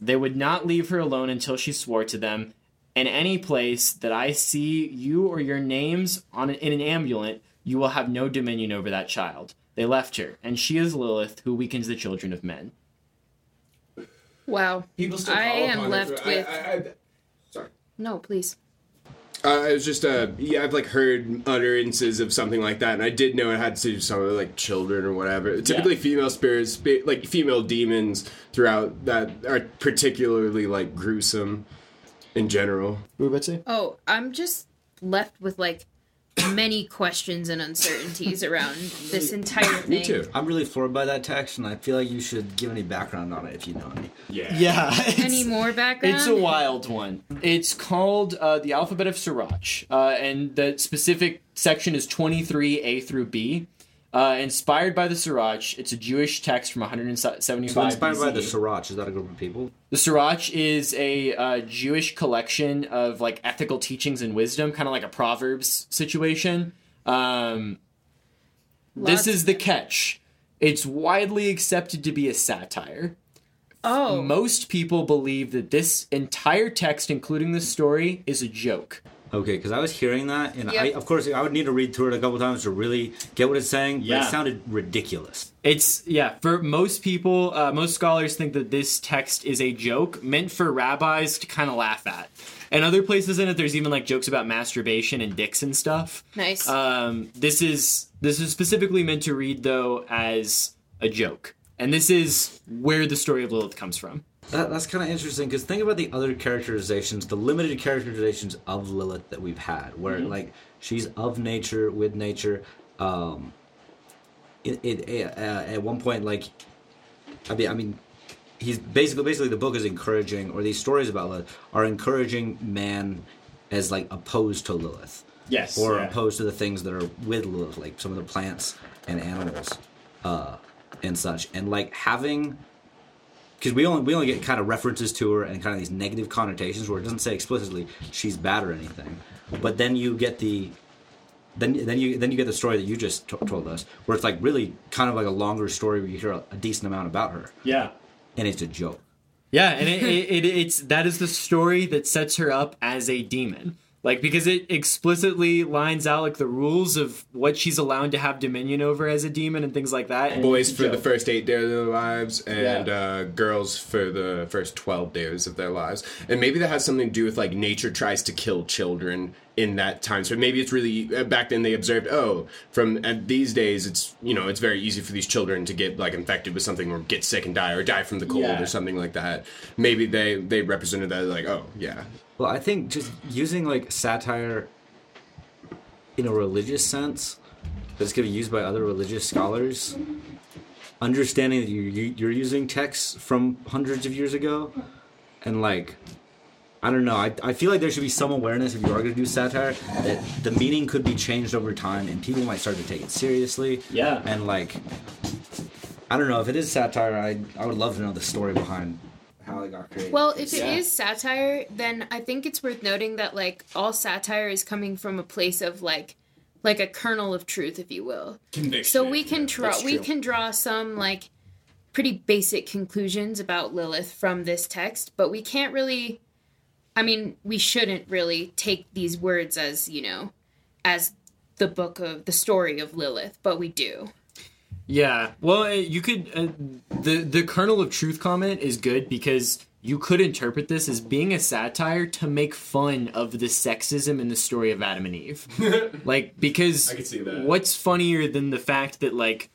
They would not leave her alone until she swore to them, In any place that I see you or your names on in an amulet, you will have no dominion over that child. They left her, and she is Lilith, who weakens the children of men. Wow. People still I call am upon it left for- I- with. I- I- sorry. No, please. Uh, it was just uh, yeah, I've like heard utterances of something like that, and I did know it had to do with some like children or whatever. Typically, female spirits, like female demons, throughout that are particularly like gruesome in general. What about to say? Oh, I'm just left with like many questions and uncertainties around this entire thing. Me too. I'm really floored by that text, and I feel like you should give any background on it if you know any. Yeah. Yeah. Any more background? It's a wild one. It's called uh, the Alphabet of Sirach, uh, and the specific section is 23A through B. Uh, inspired by the Sirach, it's a Jewish text from 175 So inspired by the BCE. Sriracha, is that a group of people? The Sirach is a uh, Jewish collection of like ethical teachings and wisdom, kind of like a Proverbs situation. Um, this is the catch. It's widely accepted to be a satire. Oh, Most people believe that this entire text, including the story, is a joke. Okay, because I was hearing that, and I, of course, I would need to read through it a couple times to really get what it's saying. But Yeah. it sounded ridiculous. It's yeah. For most people, uh, most scholars think that this text is a joke meant for rabbis to kind of laugh at. And other places in it, there's even like jokes about masturbation and dicks and stuff. nice. Um, this is this is specifically meant to read though as a joke, and this is where the story of Lilith comes from. That, that's kind of interesting because think about the other characterizations, the limited characterizations of Lilith that we've had, where like she's of nature with nature. Um, it, it uh, at one point, like, I mean, I mean, he's basically basically the book is encouraging, or these stories about Lilith are encouraging man as like opposed to Lilith, Yes. or yeah. opposed to the things that are with Lilith, like some of the plants and animals, uh, and such, and like having because we only we only get kind of references to her and kind of these negative connotations where it doesn't say explicitly she's bad or anything, but then you get the then then you then you get the story that you just t- told us where it's like really kind of like a longer story where you hear a, a decent amount about her yeah. and it's a joke. Yeah, and it, it, it, it's that is the story that sets her up as a demon. Like because it explicitly lines out like the rules of what she's allowed to have dominion over as a demon and things like that. And Boys for the first eight days of their lives, and Yeah. uh, girls for the first twelve days of their lives. And maybe that has something to do with like nature tries to kill children in that time. So maybe it's really uh, back then they observed. Oh, from uh, these days, it's you know it's very easy for these children to get like infected with something or get sick and die or die from the cold Yeah. or something like that. Maybe they they represented that like oh yeah Well, I think just using like satire in a religious sense that's going to be used by other religious scholars, understanding that you're, you're using texts from hundreds of years ago, and like, I don't know, I, I feel like there should be some awareness if you are going to do satire that the meaning could be changed over time and people might start to take it seriously. Yeah. And like, I don't know, if it is satire, I, I would love to know the story behind how it got created. Well, if it is Yeah. satire, then I think it's worth noting that like all satire is coming from a place of like like a kernel of truth, if you will. conviction. So we can draw we can draw some like pretty basic conclusions about Lilith from this text, but we can't really I mean, we shouldn't really take these words as, you know, as the book of the story of Lilith, but we do. Yeah, well, uh, you could uh, the the kernel of truth comment is good because you could interpret this as being a satire to make fun of the sexism in the story of Adam and Eve. like because I could see that. what's funnier than the fact that like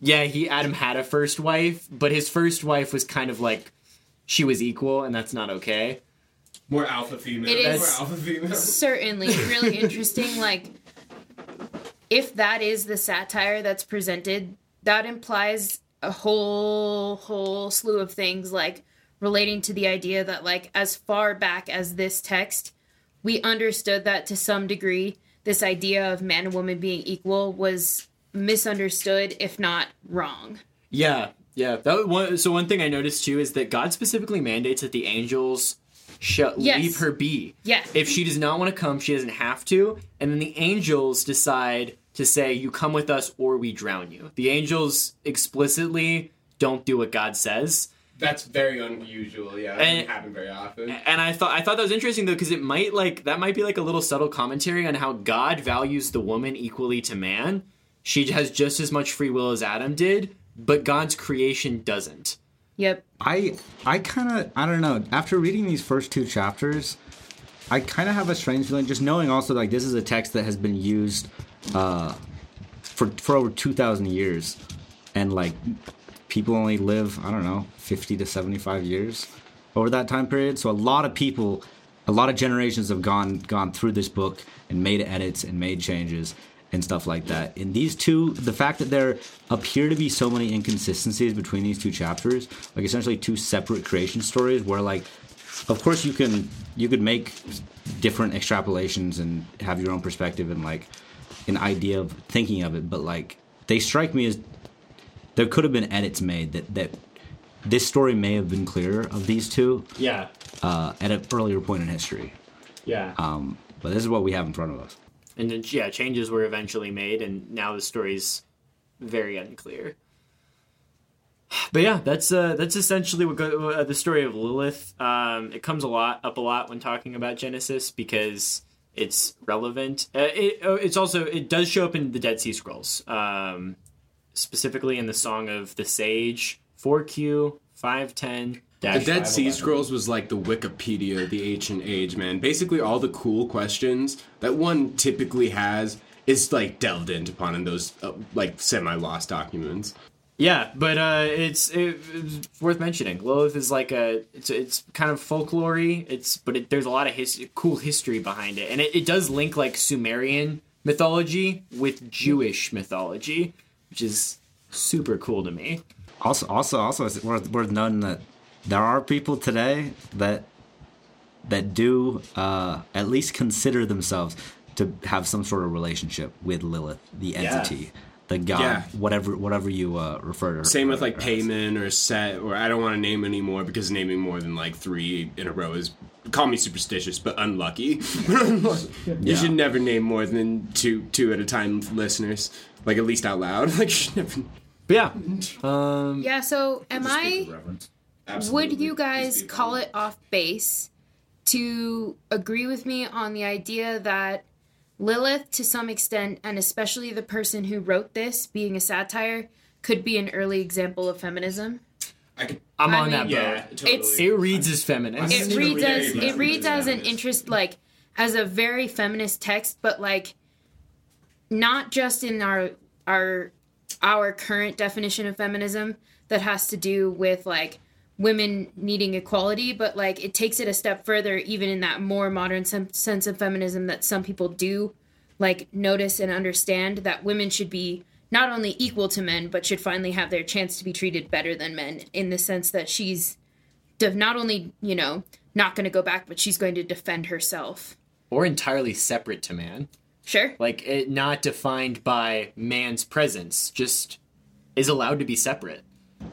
yeah, he Adam had a first wife, but his first wife was kind of like she was equal and that's not okay. more alpha female. It is- more alpha female. certainly really interesting like if that is the satire that's presented that implies a whole whole slew of things like relating to the idea that like as far back as this text we understood that to some degree this idea of man and woman being equal was misunderstood if not wrong Yeah, yeah. That one. So one thing I noticed too is that God specifically mandates that the angels shall Yes. leave her be. Yeah. If she does not want to come, she doesn't have to. And then the angels decide to say, "You come with us, or we drown you." The angels explicitly don't do what God says. That's very unusual. Yeah, that And- doesn't happen very often. And I thought I thought that was interesting though because it might like that might be like a little subtle commentary on how God values the woman equally to man. She has just as much free will as Adam did, but God's creation doesn't. yep I I kind of I don't know. After reading these first two chapters, I kind of have a strange feeling. Just knowing also like this is a text that has been used uh, for for over two thousand years, and like people only live I don't know fifty to seventy five years over that time period. So a lot of people, a lot of generations have gone gone through this book and made edits and made changes and stuff like that. In these two, the fact that there appear to be so many inconsistencies between these two chapters, like essentially two separate creation stories, where like, of course you can you could make different extrapolations and have your own perspective and like an idea of thinking of it, but like they strike me as there could have been edits made that that this story may have been clearer of these two Yeah. uh, at an earlier point in history. Yeah. Um, but this is what we have in front of us. and then yeah, changes were eventually made, and now the story's very unclear. But yeah, that's uh, that's essentially what go- uh, the story of Lilith. Um, it comes a lot up a lot when talking about Genesis because it's relevant. Uh, it, oh, it's also it does show up in the Dead Sea Scrolls, um, specifically in the Song of the Sage, four Q five ten. The Dead Sea Scrolls was like the Wikipedia of the ancient age, man. Basically, all the cool questions that one typically has is like delved into upon in those uh, like semi-lost documents. Yeah, but uh, it's, it, it's worth mentioning. Lilith is like a it's it's kind of folklore It's but it, there's a lot of his, cool history behind it, and it, it does link like Sumerian mythology with Jewish mythology, which is super cool to me. Also, also, also, it's worth, worth noting that there are people today that that do uh, at least consider themselves to have some sort of relationship with Lilith, the entity, the god, Yeah. whatever, whatever you uh, refer to. her- Same with like her as. Paimon or Set, or I don't want to name anymore because naming more than like three in a row is call me superstitious, but unlucky. You Yeah. should never name more than two two at a time, listeners. Like at least out loud. Like you should never. But yeah, um, yeah so am i would you guys call it off base to agree with me on the idea that Lilith, to some extent, and especially the person who wrote this, being a satire, could be an early example of feminism. I'm I on mean- that boat. Yeah, totally. It's- It reads as feminist. It reads as it. it reads as an interest, like as a very feminist text, but like not just in our our our current definition of feminism that has to do with like women needing equality, but like it takes it a step further, even in that more modern sem- sense of feminism that some people do like notice and understand that women should be not only equal to men, but should finally have their chance to be treated better than men in the sense that she's de- not only, you know, not going to go back, but she's going to defend herself. or entirely separate to man. Sure. Like it not defined by man's presence, just is allowed to be separate.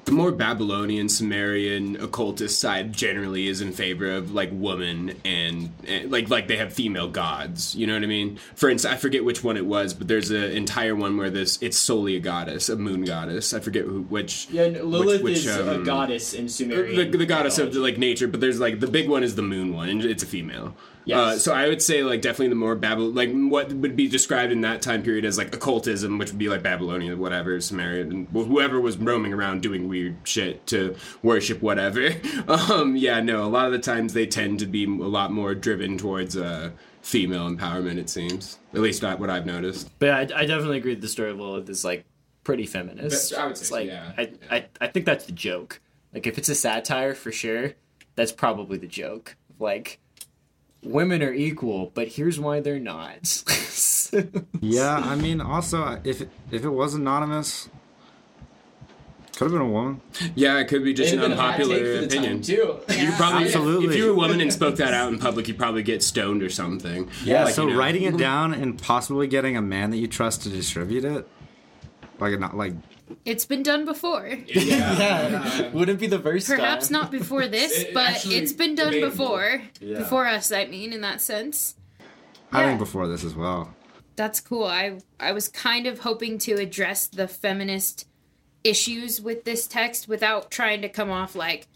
The more Babylonian, Sumerian, occultist side generally is in favor of like woman and, and like like they have female gods. You know what I mean? For instance, I forget which one it was, but there's an entire one where this it's solely a goddess, a moon goddess. I forget who, which. Yeah, Lilith which, is a um, goddess in Sumerian. the, the goddess of like nature, but there's like the big one is the moon one, and it's a female. Yes. Uh, so I would say like definitely the more Babylon, like what would be described in that time period as like occultism, which would be like Babylonian, whatever, Sumerian, and whoever was roaming around doing weird shit to worship whatever. Um, yeah, no, a lot of the times they tend to be a lot more driven towards uh, female empowerment. It seems, at least not what I've noticed. But I, I definitely agree that the story of Lilith is like pretty feminist. But I would say It's like yeah. I, I I think that's the joke. Like if it's a satire for sure, that's probably the joke. Like women are equal, but here's why they're not. Yeah, I mean, also if it, if it was anonymous, could have been a woman. Yeah, it could be just an have been a hot take unpopular opinion. time, too. You probably, Absolutely. If you were a woman and spoke that out in public, you'd probably get stoned or something. Yeah, Like, so you know. writing it down and possibly getting a man that you trust to distribute it, like not like It's been done before. yeah, wouldn't be the first Perhaps time. not before this, It- but actually it's been done debatable. before. Before us, I mean, in that sense. I think before this as well. That's cool. I I was kind of hoping to address the feminist issues with this text without trying to come off like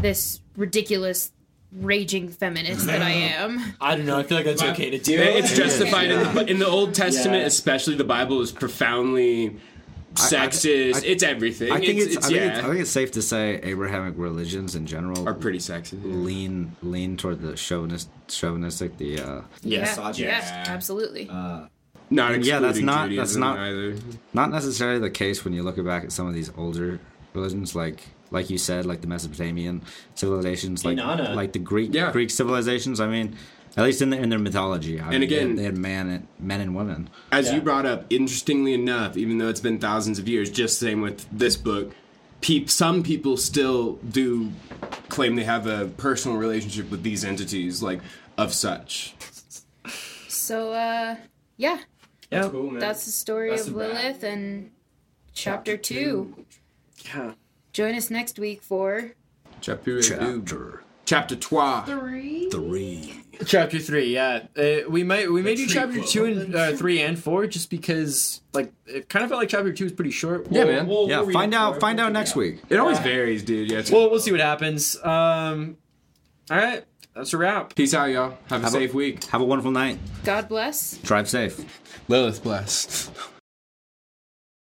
this ridiculous raging feminist that I am. I don't know. I feel like that's okay to do. It's justified in, the, in the Old Testament, Yeah. especially the Bible is profoundly sexist. I- it's everything. I think it's, it's, I, think yeah, it's I think it's safe to say Abrahamic religions in general are pretty sexist. lean lean toward the chauvinist chauvinistic the uh Yes. Yeah, yeah, absolutely. Not Yeah, that's excluding not- that's not- either. not necessarily the case when you look back at some of these older religions like like you said like the Mesopotamian civilizations like Inanna. like the Greek Yeah. Greek civilizations I mean at least in, the, in their mythology I mean, they again- had- they had man and, men and women As Yeah. you brought up, interestingly enough, even though it's been thousands of years, just same with this book, peop, some people still do claim they have a personal relationship with these entities, like of such. So uh yeah, Yeah. Cool, man. that's the story That's of. Lilith and chapter 2. Yeah. Join us next week for Chapter chapter Chapter trois. three three Chapter three, yeah. Uh, we might we may do chapter prequel. two and uh, three and four just because like it kind of felt like chapter two was pretty short. yeah We'll- man we'll- yeah we'll find out find out next out. week It always varies, dude. Yeah. it's- We'll, we'll see what happens. Um, all right, that's a wrap. Peace out, y'all. Have a Have a- safe week. have a wonderful night God bless. drive safe Lilith bless.